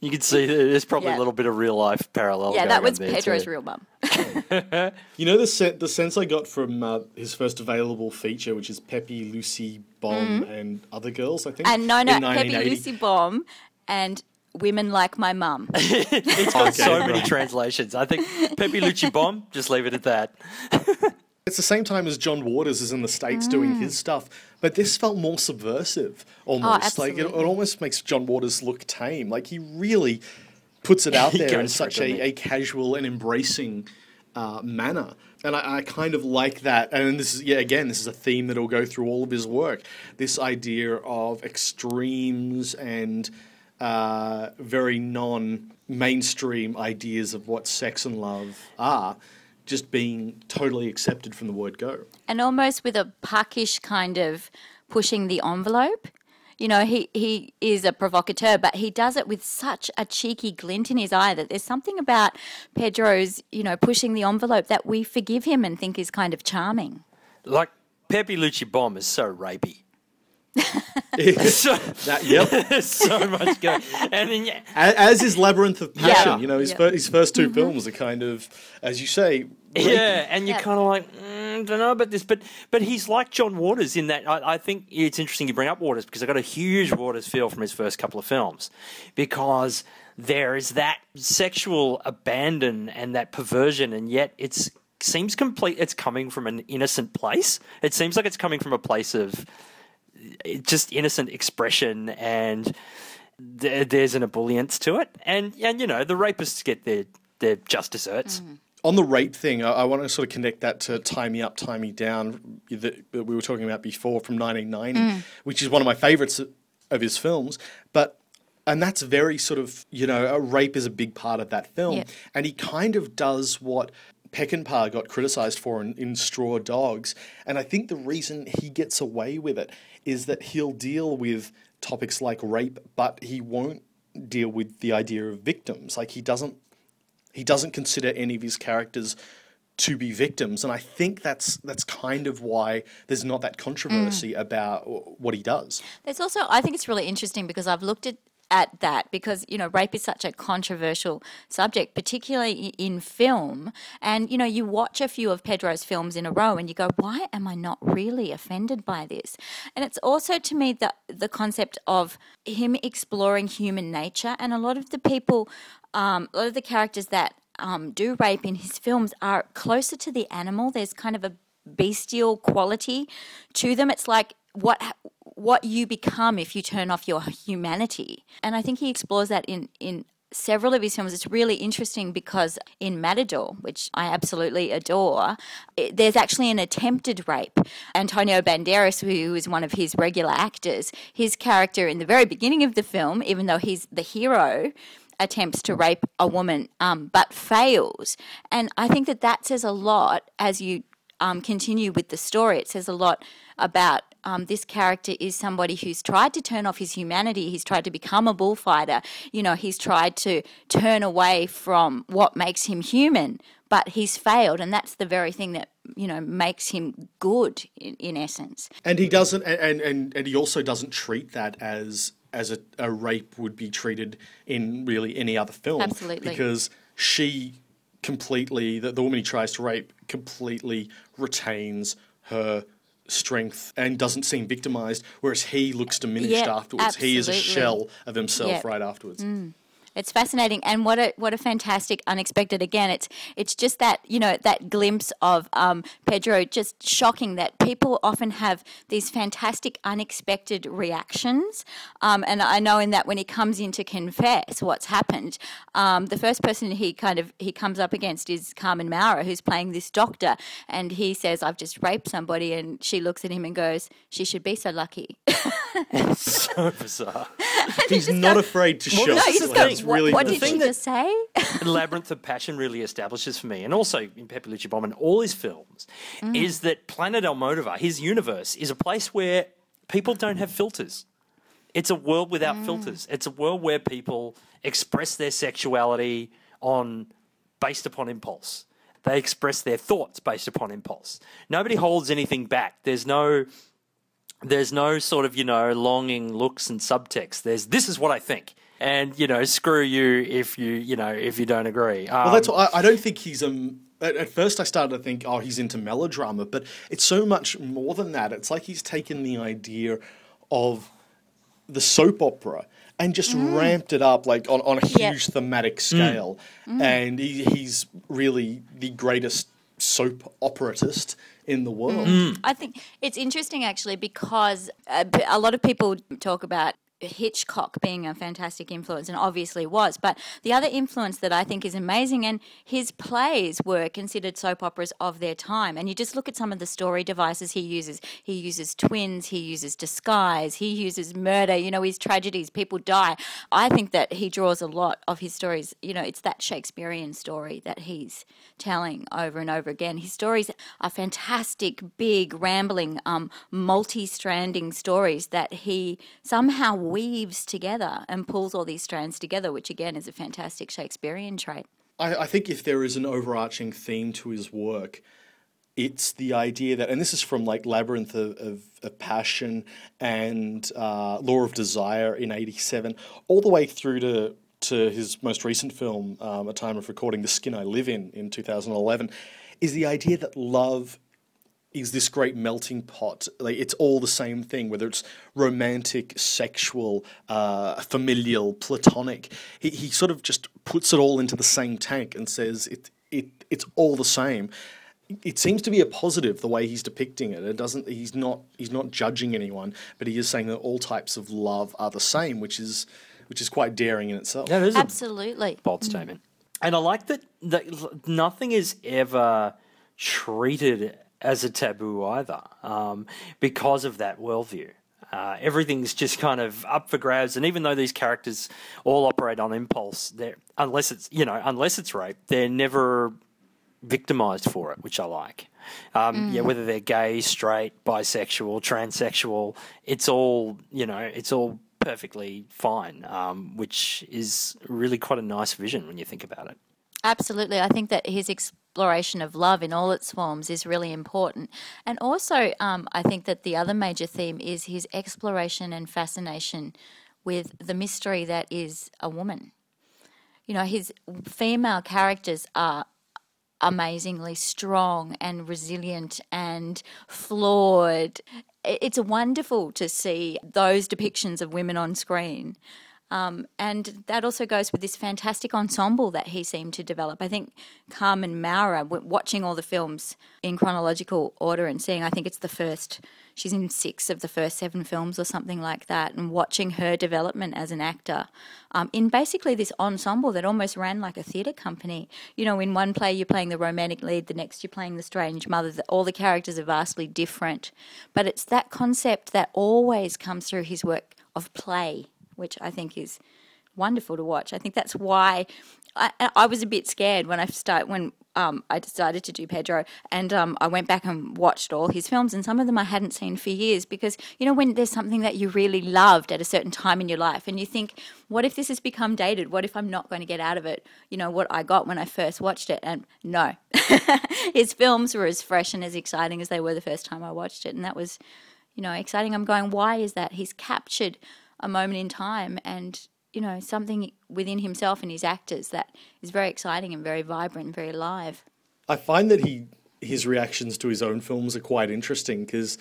You can see there's probably Yeah. a little bit of real life parallel. Yeah, going that was there Pedro's too. real mum. You know the se- the sense I got from uh, his first available feature, which is Pepi, Luci, Bom, and other girls. I think. Mm-hmm. And no, no, in Pepi Luci Bom and women like my mum. It's got Okay, so many translations. I think Pepi Luci Bom, just leave it at that. It's the same time as John Waters is in the States doing his stuff, but this felt more subversive almost. like it, it Mm. Oh, almost makes John Waters look tame. Like he really puts it out there in such a, a casual and embracing uh, manner. And I, I kind of like that. And this is, yeah, again, this is a theme that will go through all of his work. This idea of extremes and uh, very non mainstream ideas of what sex and love are just being totally accepted from the word go. and almost with a puckish kind of pushing the envelope. You know, he, he is a provocateur, but he does it with such a cheeky glint in his eye that there's something about Pedro's, you know, pushing the envelope that we forgive him and think is kind of charming. Like Pepi Luci Bom is so rapey. So, That, yep. so much going. And then yeah, A- As is Labyrinth of Passion. You know, his, Yeah. fir- his first 2 films are kind of, as you say, rapey. Yeah, and you're Yeah. kind of like, mm, don't know about this, but but he's like John Waters in that. I, I think it's interesting you bring up Waters because I got a huge Waters feel from his first couple of films, because there is that sexual abandon and that perversion, and yet it's seems complete. It's coming from an innocent place. It seems like it's coming from a place of just innocent expression and. There, there's an ebullience to it, and and you know the rapists get their their just desserts. Mm-hmm. On the rape thing, I, I want to sort of connect that to Tie Me Up, Tie Me Down that, that we were talking about before from 1990, mm. which is one of my favourites of his films. But and that's very sort of you know a rape is a big part of that film, Yeah. and he kind of does what Peckinpah got criticised for in, in Straw Dogs, and I think the reason he gets away with it is that he'll deal with topics like rape, but he won't deal with the idea of victims. Like he doesn't he doesn't consider any of his characters to be victims, and I think that's that's kind of why there's not that controversy mm. about what he does. There's also, I think it's really interesting because I've looked at at that because you know rape is such a controversial subject particularly in film. And you know you watch a few of pedro's films in a row and you go why am i not really offended by this? And it's also to me the the concept of him exploring human nature. And a lot of the people um, a lot of the characters that um, do rape in his films are closer to the animal. There's kind of a bestial quality to them. It's like what what you become if you turn off your humanity. And I think he explores that in in several of his films. It's really interesting because in Matador, which I absolutely adore, it, there's actually an attempted rape. Antonio Banderas, who is one of his regular actors, his character in the very beginning of the film, even though he's the hero, attempts to rape a woman um, but fails. And I think that that says a lot as you um, continue with the story. It says a lot about um, this character is somebody who's tried to turn off his humanity. He's tried to become a bullfighter. You know, he's tried to turn away from what makes him human, but he's failed. And that's the very thing that, you know, makes him good in, in essence. And he doesn't, and, and, and he also doesn't treat that as as a, a rape would be treated in really any other film. Absolutely. Because she completely, the, the woman he tries to rape, completely retains her strength and doesn't seem victimized, whereas he looks diminished afterwards. He is a shell of himself right afterwards. Mm. It's fascinating, and what a what a fantastic unexpected. Again, it's it's just that you know that glimpse of um, Pedro, just shocking that people often have these fantastic unexpected reactions. Um, and I know in that when he comes in to confess what's happened, um, the first person he kind of he comes up against is Carmen Maura, who's playing this doctor, and he says, "I've just raped somebody," and she looks at him and goes, "She should be so lucky." so bizarre. He's not afraid to show. no, no, you you just just go, That's "What, what the did she just say?" Labyrinth of Passion really establishes for me, and also in Pepi Bom and all his films, mm. is that Planet Almodovar, his universe, is a place where people don't have filters. It's a world without mm. filters. It's a world where people express their sexuality on based upon impulse. They express their thoughts based upon impulse. Nobody holds anything back. There's no there's no sort of you know longing looks and subtext. There's this is what I think, and you know screw you if you you know if you don't agree. Um, Well, that's um, what I, I don't think he's um. At, at first, I started to think, oh, he's into melodrama, but it's so much more than that. It's like he's taken the idea of the soap opera and just mm. ramped it up like on, on a huge Yeah. thematic mm. scale. Mm. And he, he's really the greatest soap operatist in the world. I think it's interesting actually because uh, a lot of people talk about Hitchcock being a fantastic influence and obviously was, but the other influence that I think is amazing and his plays were considered soap operas of their time and you just look at some of the story devices he uses. He uses twins, he uses disguise, he uses murder, you know, his tragedies, people die. I think that he draws a lot of his stories, you know, it's that Shakespearean story that he's telling over and over again. His stories are fantastic, big, rambling, um, multi-stranding stories that he somehow weaves together and pulls all these strands together, which again is a fantastic Shakespearean trait. I, I think if there is an overarching theme to his work, it's the idea that, and this is from like Labyrinth of, of, of Passion and uh, Law of Desire in '87, all the way through to to his most recent film, um, A Time of Recording, The Skin I Live In, in 2011, is the idea that love is this great melting pot. Like it's all the same thing, whether it's romantic, sexual, uh, familial, platonic. He, he sort of just puts it all into the same tank and says it, it it's all the same. It seems to be a positive the way he's depicting it. It doesn't. He's not. He's not judging anyone, but he is saying that all types of love are the same, which is which is quite daring in itself. Yeah, it is a Absolutely. bold statement. And I like that, that nothing is ever treated as a taboo either um, because of that worldview. Uh, everything's just kind of up for grabs, and even though these characters all operate on impulse, they're unless it's you know unless it's rape, they're never victimized for it, which I like. Um, Yeah, whether they're gay, straight, bisexual, transsexual, it's all you know, it's all perfectly fine, um, which is really quite a nice vision when you think about it. Absolutely. I think that his exploration of love in all its forms is really important. And also, um, I think that the other major theme is his exploration and fascination with the mystery that is a woman. You know, his female characters are amazingly strong and resilient and flawed. It's wonderful to see those depictions of women on screen. Um, and that also goes with this fantastic ensemble that he seemed to develop. I think Carmen Maura, watching all the films in chronological order and seeing, I think it's the first, she's in six of the first seven films or something like that, and watching her development as an actor um, in basically this ensemble that almost ran like a theatre company. You know, in one play you're playing the romantic lead, the next you're playing the strange mother. The, all the characters are vastly different, but it's that concept that always comes through his work of play which I think is wonderful to watch. I think that's why I, I was a bit scared when I start when um, I decided to do Pedro, and um, I went back and watched all his films, and some of them I hadn't seen for years because you know when there's something that you really loved at a certain time in your life, and you think, what if this has become dated? What if I'm not going to get out of it? You know what I got when I first watched it, and no, his films were as fresh and as exciting as they were the first time I watched it, and that was you know exciting. I'm going, why is that? He's captured a moment in time and you know something within himself and his actors that is very exciting and very vibrant and very alive. I find that he his reactions to his own films are quite interesting because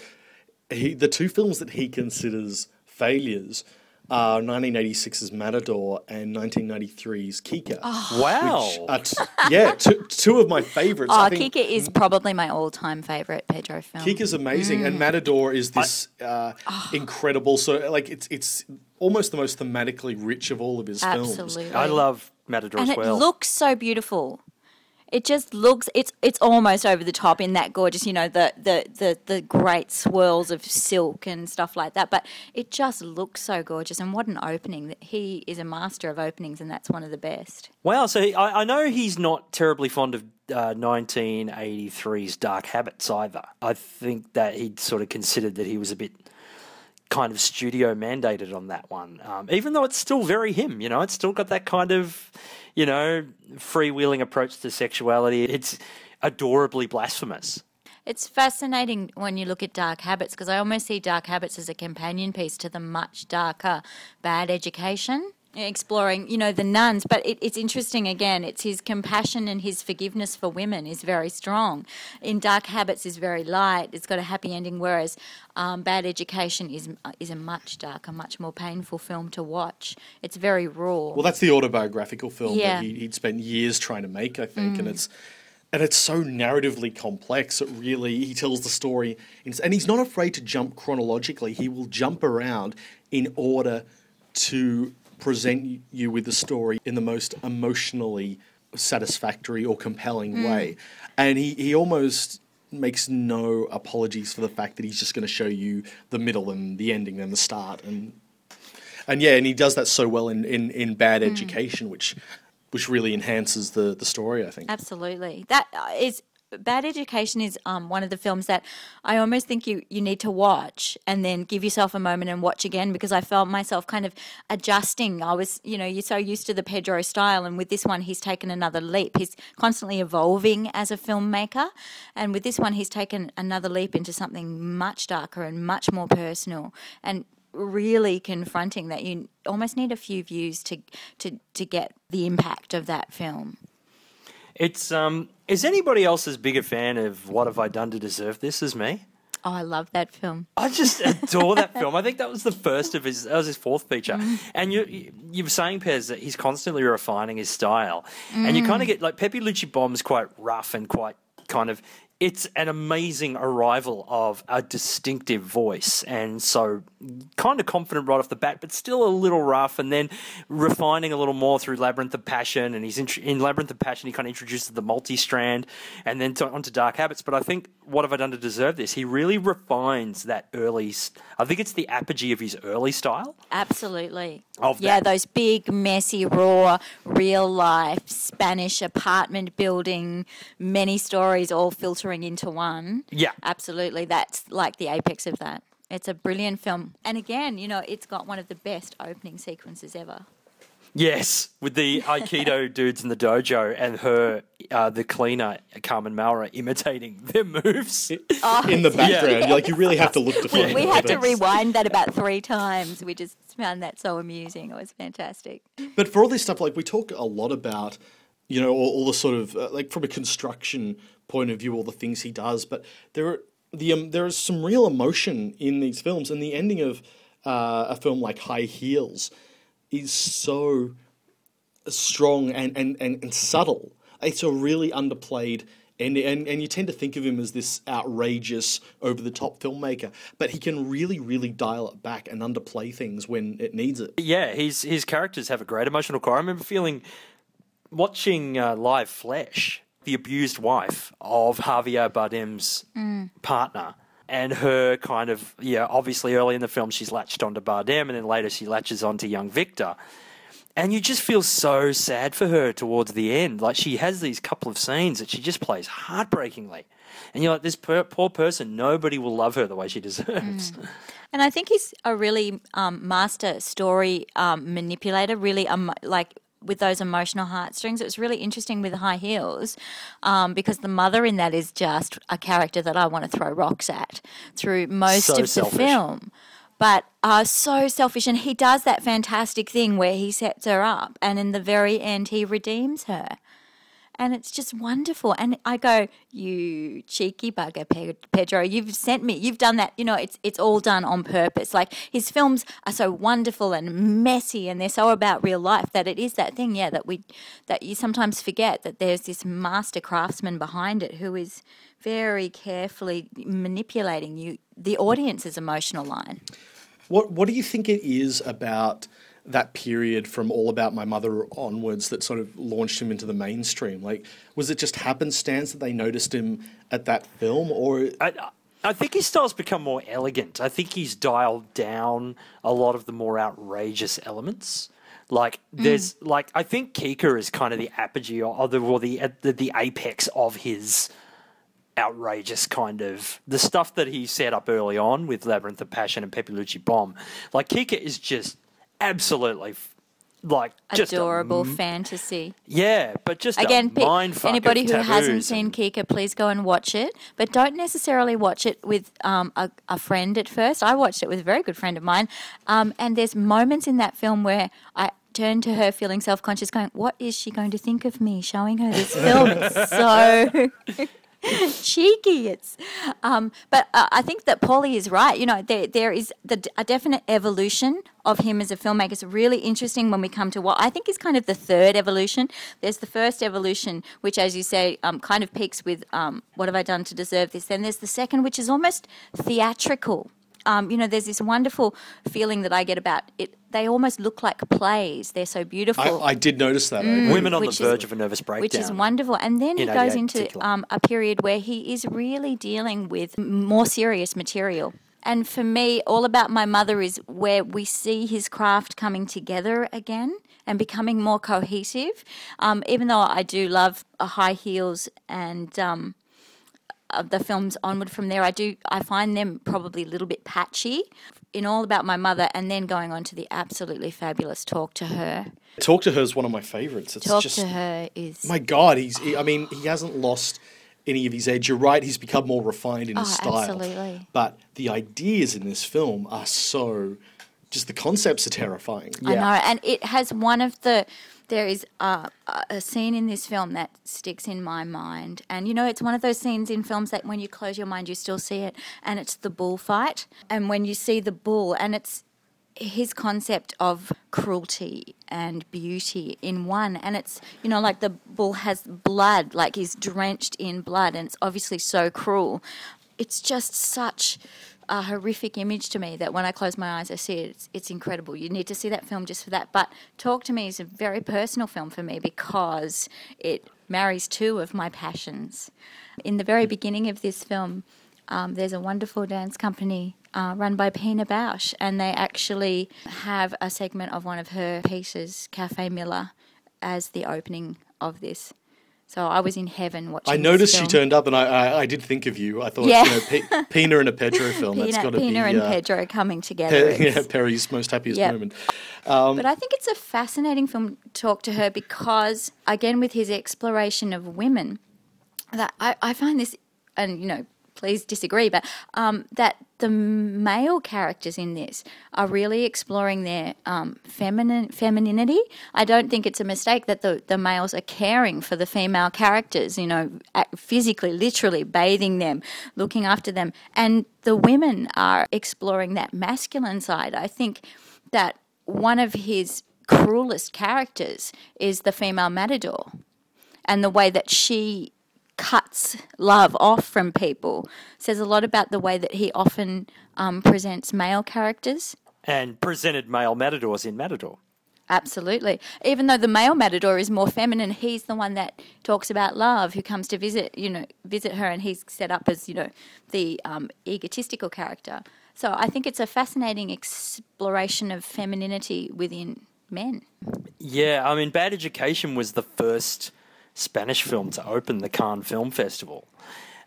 the two films that he considers failures are 1986's Matador and 1993's Kika. Wow. T- yeah, two, two of my favorites. oh I think kika is probably my all-time favorite pedro film Kika's amazing, Mm. and Matador is this uh, Ah. incredible. So, like, it's it's almost the most thematically rich of all of his films. absolutely I love Matador and as it well. looks so beautiful it just looks it's it's almost over the top in that gorgeous you know the the the, the great swirls of silk and stuff like that but it just looks so gorgeous and what an opening he is a master of openings and that's one of the best Wow, so he, I, I know he's not terribly fond of uh, 1983's Dark Habits either. I think that he'd sort of considered that he was a bit kind of studio mandated on that one, um, even though it's still very him. You know, it's still got that kind of, you know, freewheeling approach to sexuality. It's adorably blasphemous. It's fascinating when you look at Dark Habits because I almost see Dark Habits as a companion piece to the much darker Bad Education, exploring, you know, the nuns. But it, it's interesting again, it's his compassion and his forgiveness for women is very strong. In Dark Habits is very light, it's got a happy ending, whereas um, Bad Education is, is a much darker, much more painful film to watch. It's very raw. Well, that's the autobiographical film Yeah. that he, he'd spent years trying to make, I think, and it's and it's so narratively complex. It really he tells the story, and he's not afraid to jump chronologically. He will jump around in order to present you with the story in the most emotionally satisfactory or compelling way, and he he almost makes no apologies for the fact that he's just going to show you the middle and the ending and the start and and yeah, and he does that so well in, in, in Bad Education, which which really enhances the, the story. I think. Absolutely. That uh, is Bad Education is um, one of the films that I almost think you, you need to watch and then give yourself a moment and watch again because I felt myself kind of adjusting. I was, you know, you're so used to the Pedro style, and with this one, he's taken another leap. He's constantly evolving as a filmmaker, and with this one, he's taken another leap into something much darker and much more personal. And really confronting that you almost need a few views to to to get the impact of that film. It's um. Is anybody else as big a fan of What Have I Done to Deserve This as me? Oh, I love that film. I just adore that film. I think that was the first of his. That was his fourth feature. And you you were saying, Pez, that he's constantly refining his style, and you kind of get like Pepi Luci Bom's quite rough and quite kind of. It's an amazing arrival of a distinctive voice, and so kind of confident right off the bat, but still a little rough, and then refining a little more through Labyrinth of Passion. And he's in, in Labyrinth of Passion, he kind of introduces the multi-strand, and then to, onto Dark Habits. But I think what have I done to deserve this? He really refines that early. I think it's the apogee of his early style. Absolutely. Of yeah, that. those big, messy, raw, real life Spanish apartment building, many stories all filtering into one. Yeah. Absolutely. That's like the apex of that. It's a brilliant film. And again, you know, it's got one of the best opening sequences ever. Yes, with the Aikido dudes in the dojo and her, uh, the cleaner Carmen Maura, imitating their moves. Oh, in the background. Like you really have to look to we, find we it. had to rewind that about three times. We just found that so amusing. It was fantastic. But for all this stuff, like we talk a lot about, you know, all, all the sort of uh, like from a construction point of view, all the things he does. But there are the um, there is some real emotion in these films, and the ending of uh, a film like High Heels is so strong and, and, and, and subtle. It's a really underplayed. And, and, and you tend to think of him as this outrageous, over the top filmmaker, but he can really, really dial it back and underplay things when it needs it. yeah, his his characters have a great emotional core. I remember feeling watching uh, live Flesh, the abused wife of Javier Bardem's partner. And her kind of, yeah, obviously early in the film she's latched onto Bardem and then later she latches onto young Victor. And you just feel so sad for her towards the end. Like she has these couple of scenes that she just plays heartbreakingly. And you're like, this per- poor person, nobody will love her the way she deserves. And I think he's a really um, master story um, manipulator, really um, like with those emotional heartstrings. It was really interesting with High Heels um, because the mother in that is just a character that I want to throw rocks at through most So of the film. But uh, so selfish, and he does that fantastic thing where he sets her up, and in the very end, he redeems her and it's just wonderful. And I go, you cheeky bugger, Pedro, you've sent me, you've done that. You know, it's it's all done on purpose. Like his films are so wonderful and messy, and they're so about real life that it is that thing, yeah, that we that you sometimes forget that there's this master craftsman behind it who is very carefully manipulating you, the audience's emotional line. What What do you think it is about that period from All About My Mother onwards that sort of launched him into the mainstream? Like, was it just happenstance that they noticed him at that film, or I, I think his style's become more elegant. I think he's dialed down a lot of the more outrageous elements. Like mm. there's like I think Kika is kind of the apogee or the or the the, the apex of his outrageous kind of the stuff that he set up early on with Labyrinth of Passion and Pepi Luci Bom. Like Kika is just absolutely like just Adorable m- fantasy. yeah, but just Again, pe- anybody who hasn't seen Kika, please go and watch it. But don't necessarily watch it with um, a, a friend at first. I watched it with a very good friend of mine. Um, and there's moments in that film where I turned to her feeling self conscious, going, What is she going to think of me showing her this film? It's so. cheeky. It's, um, but uh, I think that Paulie is right. You know, there there is the, a definite evolution of him as a filmmaker. It's really interesting when we come to what I think is kind of the third evolution. There's the first evolution, which, as you say, um, kind of peaks with um, "What have I done to deserve this?" Then there's the second, which is almost theatrical. Um, you know, there's this wonderful feeling that I get about it. They almost look like plays. They're so beautiful I, I did notice that. I agree. Women on the which is- verge of a nervous breakdown. which is wonderful. And then he goes into um, a period where he is really dealing with more serious material. And for me, All About My Mother is where we see his craft coming together again and becoming more cohesive. Um, even though I do love high heels and um, of the films onward from there, I do I find them probably a little bit patchy. In All About My Mother, and then going on to the absolutely fabulous Talk to Her. Talk to Her is one of my favorites. It's Talk just to Her is my God. He's. He, I mean, he hasn't lost any of his edge. You're right. He's become more refined in his Oh, style. absolutely. But the ideas in this film are so. Just the concepts are terrifying. I know, and it has one of the. There is a, a scene in this film that sticks in my mind, and you know, it's one of those scenes in films that when you close your mind, you still see it, and it's the bullfight. And when you see the bull, and it's his concept of cruelty and beauty in one, and it's you know, like the bull has blood, like he's drenched in blood, and it's obviously so cruel. It's just such a horrific image to me that when I close my eyes, I see it. It's, it's incredible. You need to see that film just for that. But Talk to Me is a very personal film for me because it marries two of my passions. In the very beginning of this film, um, there's a wonderful dance company uh, run by Pina Bausch, and they actually have a segment of one of her pieces, Café Müller, as the opening of this. So I was in heaven watching. I noticed you turned up, and I, I, I did think of you. I thought, Yeah. you know, P- Pina and a Pedro film. that's Pina, got to be Pina and uh, Pedro coming together. Pe- yeah, Perry's most happiest Yep. moment. But I think it's a fascinating film to talk to her because, again, with his exploration of women, that I, I find this, and you know, please disagree, but um, that the male characters in this are really exploring their um, feminine femininity. I don't think it's a mistake that the, the males are caring for the female characters, you know, physically, literally bathing them, looking after them, and the women are exploring that masculine side. I think that one of his cruelest characters is the female matador and the way that she cuts love off from people says a lot about the way that he often um, presents male characters. and presented male matadors in Matador. Absolutely. Even though the male matador is more feminine, he's the one that talks about love, who comes to visit, you know, visit her, and he's set up as, you know, the um, egotistical character. So I think it's a fascinating exploration of femininity within men. Yeah, I mean, Bad Education was the first Spanish film to open the Cannes Film Festival.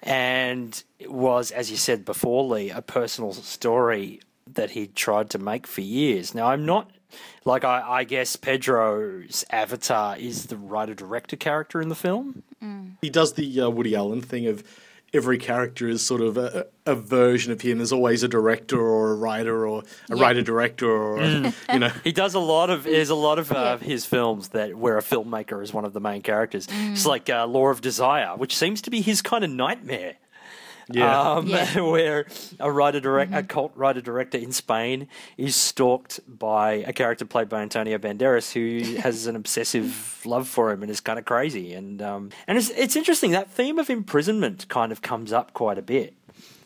And it was, as you said before, Lee, a personal story that he tried to make for years. Now, I'm not, like, I, I guess Pedro's avatar is the writer director character in the film. He does the uh, Woody Allen thing of every character is sort of a, a version of him. There's always a director or a writer or a Yeah. writer director or you know. He does a lot of there's a lot of uh, Yeah. his films that where a filmmaker is one of the main characters. Mm. It's like uh, Law of Desire, which seems to be his kind of nightmare. Yeah. um, Yeah. where a writer direct Mm-hmm. a cult writer director in Spain is stalked by a character played by Antonio Banderas who has an obsessive love for him and is kind of crazy and um, and it's it's interesting that theme of imprisonment kind of comes up quite a bit.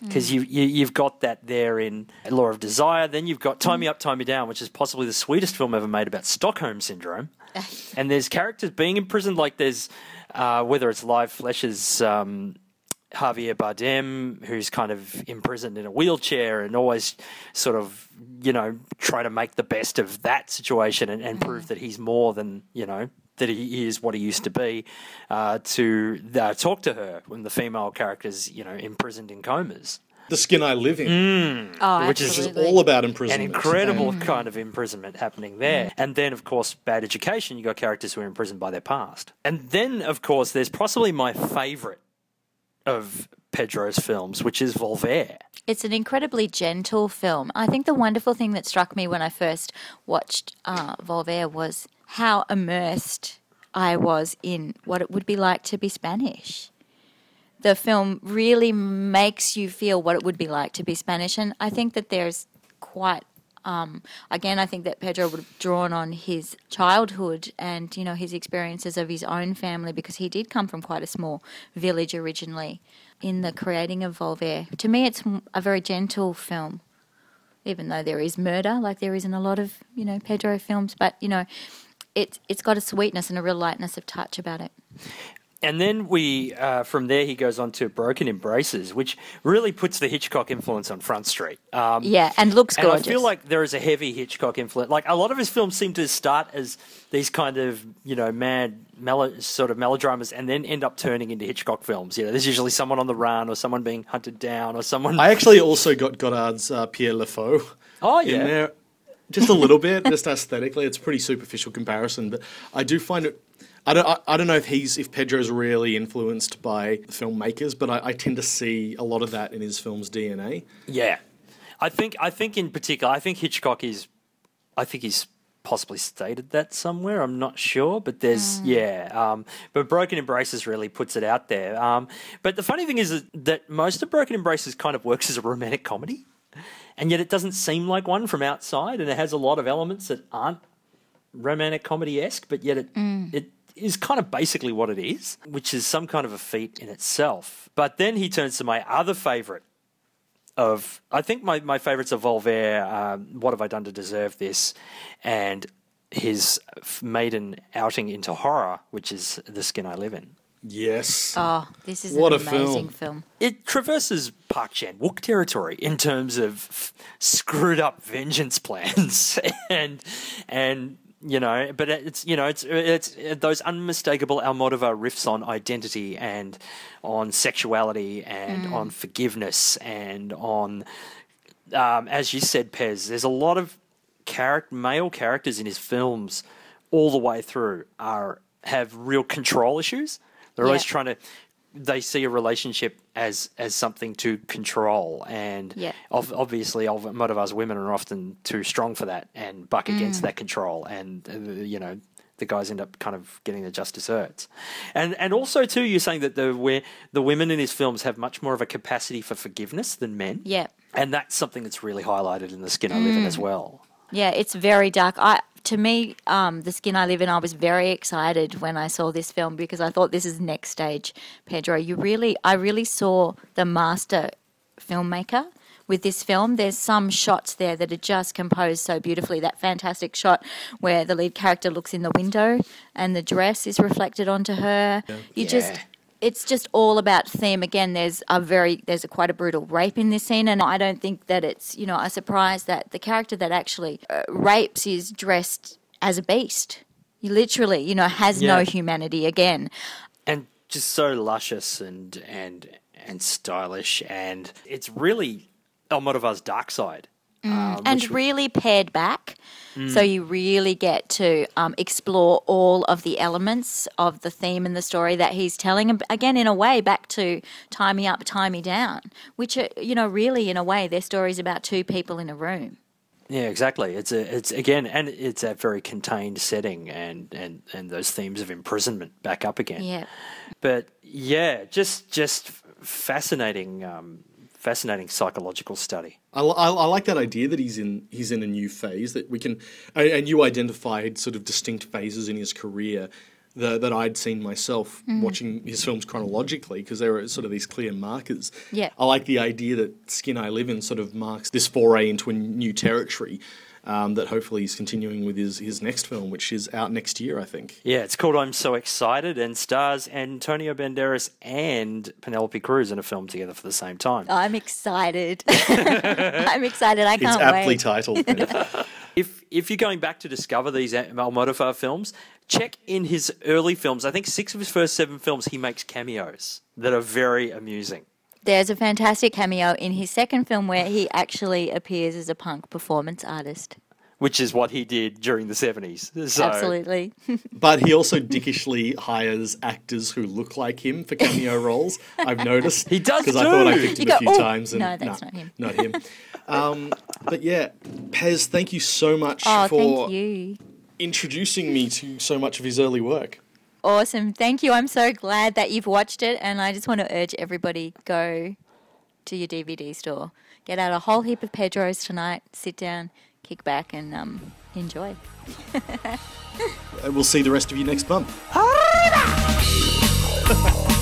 Because you, you you've got that there in Law of Desire, then you've got Tie Me Up, Tie Me Down, which is possibly the sweetest film ever made about Stockholm syndrome. and there's characters being imprisoned, like there's uh, whether it's Live Flesh's um, Javier Bardem, who's kind of imprisoned in a wheelchair and always sort of, you know, try to make the best of that situation and, and prove that he's more than, you know, that he is what he used to be, uh, to uh, talk to her when the female character's, you know, imprisoned in comas. the skin I live in, Oh, Which is is all about imprisonment. An incredible Mm. kind of imprisonment happening there. And then, of course, bad education, You've got characters who are imprisoned by their past. And then, of course, there's possibly my favourite of Pedro's films, which is Volver. It's an incredibly gentle film. I think the wonderful thing that struck me when I first watched uh, was how immersed I was in what it would be like to be Spanish. The film really makes you feel what it would be like to be Spanish, and I think that there's quite. Um, again, I think that Pedro would have drawn on his childhood and you know his experiences of his own family because he did come from quite a small village originally. In the creating of Volver, to me, it's a very gentle film even though there is murder, like there is in a lot of you know Pedro films. But you know, it's it's got a sweetness and a real lightness of touch about it. And then we, uh, from there, he goes on to Broken Embraces, which really puts the Hitchcock influence on Front Street. Um, Yeah, and looks and gorgeous. I feel like there is a heavy Hitchcock influence. Like a lot of his films seem to start as these kind of you know mad melo- sort of melodramas, and then end up turning into Hitchcock films. You know, there's usually someone on the run, or someone being hunted down, or someone. I actually also got Godard's uh, Pierrot le Fou oh in yeah, there. Just a little bit, just aesthetically. It's a pretty superficial comparison, but I do find it. I don't. I, I don't know if he's if Pedro's really influenced by filmmakers, but I, I tend to see a lot of that in his film's DNA. yeah. I think I think in particular, I think Hitchcock is. I think he's possibly stated that somewhere. I'm not sure, but there's yeah. Um, but Broken Embraces really puts it out there. Um, but the funny thing is that- that most of Broken Embraces kind of works as a romantic comedy, and yet it doesn't seem like one from outside, and it has a lot of elements that aren't romantic comedy esque, but yet it it is kind of basically what it is, which is some kind of a feat in itself. But then he turns to my other favorite of I think my, my favorites are Volver, um, What Have I Done to Deserve This, and his maiden outing into horror, which is The Skin I Live In. Yes. oh, this is What an a amazing film. film. It traverses Park Chan Wook territory in terms of f- screwed up vengeance plans and and you know, but it's you know it's it's those unmistakable Almodovar riffs on identity and on sexuality and on forgiveness and on um, as you said, Pez. There's a lot of character male characters in his films all the way through are have real control issues. They're always trying to they see a relationship as as something to control. And Yeah. ov- obviously Almodovar's women are often too strong for that and buck against that control. And uh, you know the guys end up kind of getting the just desserts. And and also too you're saying that the where the women in his films have much more of a capacity for forgiveness than men. Yeah. and that's something that's really highlighted in the skin I live in as well Yeah, it's very dark. I to me, um, the skin I live in, I was very excited when I saw this film because I thought this is next stage, Pedro. You really, I really saw the master filmmaker with this film. There's some shots there that are just composed so beautifully. That fantastic shot where the lead character looks in the window and the dress is reflected onto her. You just Yeah. It's just all about theme. Again, there's a very there's a quite a brutal rape in this scene, and I don't think that it's you know a surprise that the character that actually uh, rapes is dressed as a beast. He literally, you know, has no humanity again. and just so luscious and and and stylish and it's really Almodovar's dark side um, and really pared back. So you really get to um, explore all of the elements of the theme and the story that he's telling. Again, in a way, back to Tie Me Up, Tie Me Down, which are, you know, really, in a way, they're stories about two people in a room. Yeah, exactly. It's a, it's again, and it's a very contained setting, and and and those themes of imprisonment back up again. Yeah. But yeah, just just fascinating, um, fascinating psychological study. I, I, I like that idea that he's in he's in a new phase that we can and and you identified sort of distinct phases in his career that, that I'd seen myself mm-hmm. watching his films chronologically because there are sort of these clear markers. Yeah. I like the idea that Skin I Live In sort of marks this foray into a new territory um, that hopefully he's continuing with his, his next film, which is out next year, I think. Yeah, it's called I'm So Excited, and stars Antonio Banderas and Penelope Cruz in a film together for the same time. I'm excited. I'm excited. I can't It's aptly wait. titled. if if you're going back to discover these Almodovar films, check in his early films. I think six of his first seven films he makes cameos that are very amusing. There's a fantastic cameo in his second film where he actually appears as a punk performance artist. Which is what he did during the seventies. So, Absolutely. But he also dickishly hires actors who look like him for cameo roles. I've noticed He does because I thought I too. picked You him a few "Oh, times. And no, that's nah, not him." Not him. um, but yeah, Pez, thank you so much Oh, for thank you. introducing me to so much of his early work. Awesome. Thank you. I'm so glad that you've watched it. And I just want to urge everybody go to your DVD store. Get out a whole heap of Pedros tonight. Sit down, kick back, and um, enjoy. And we'll see the rest of you next month.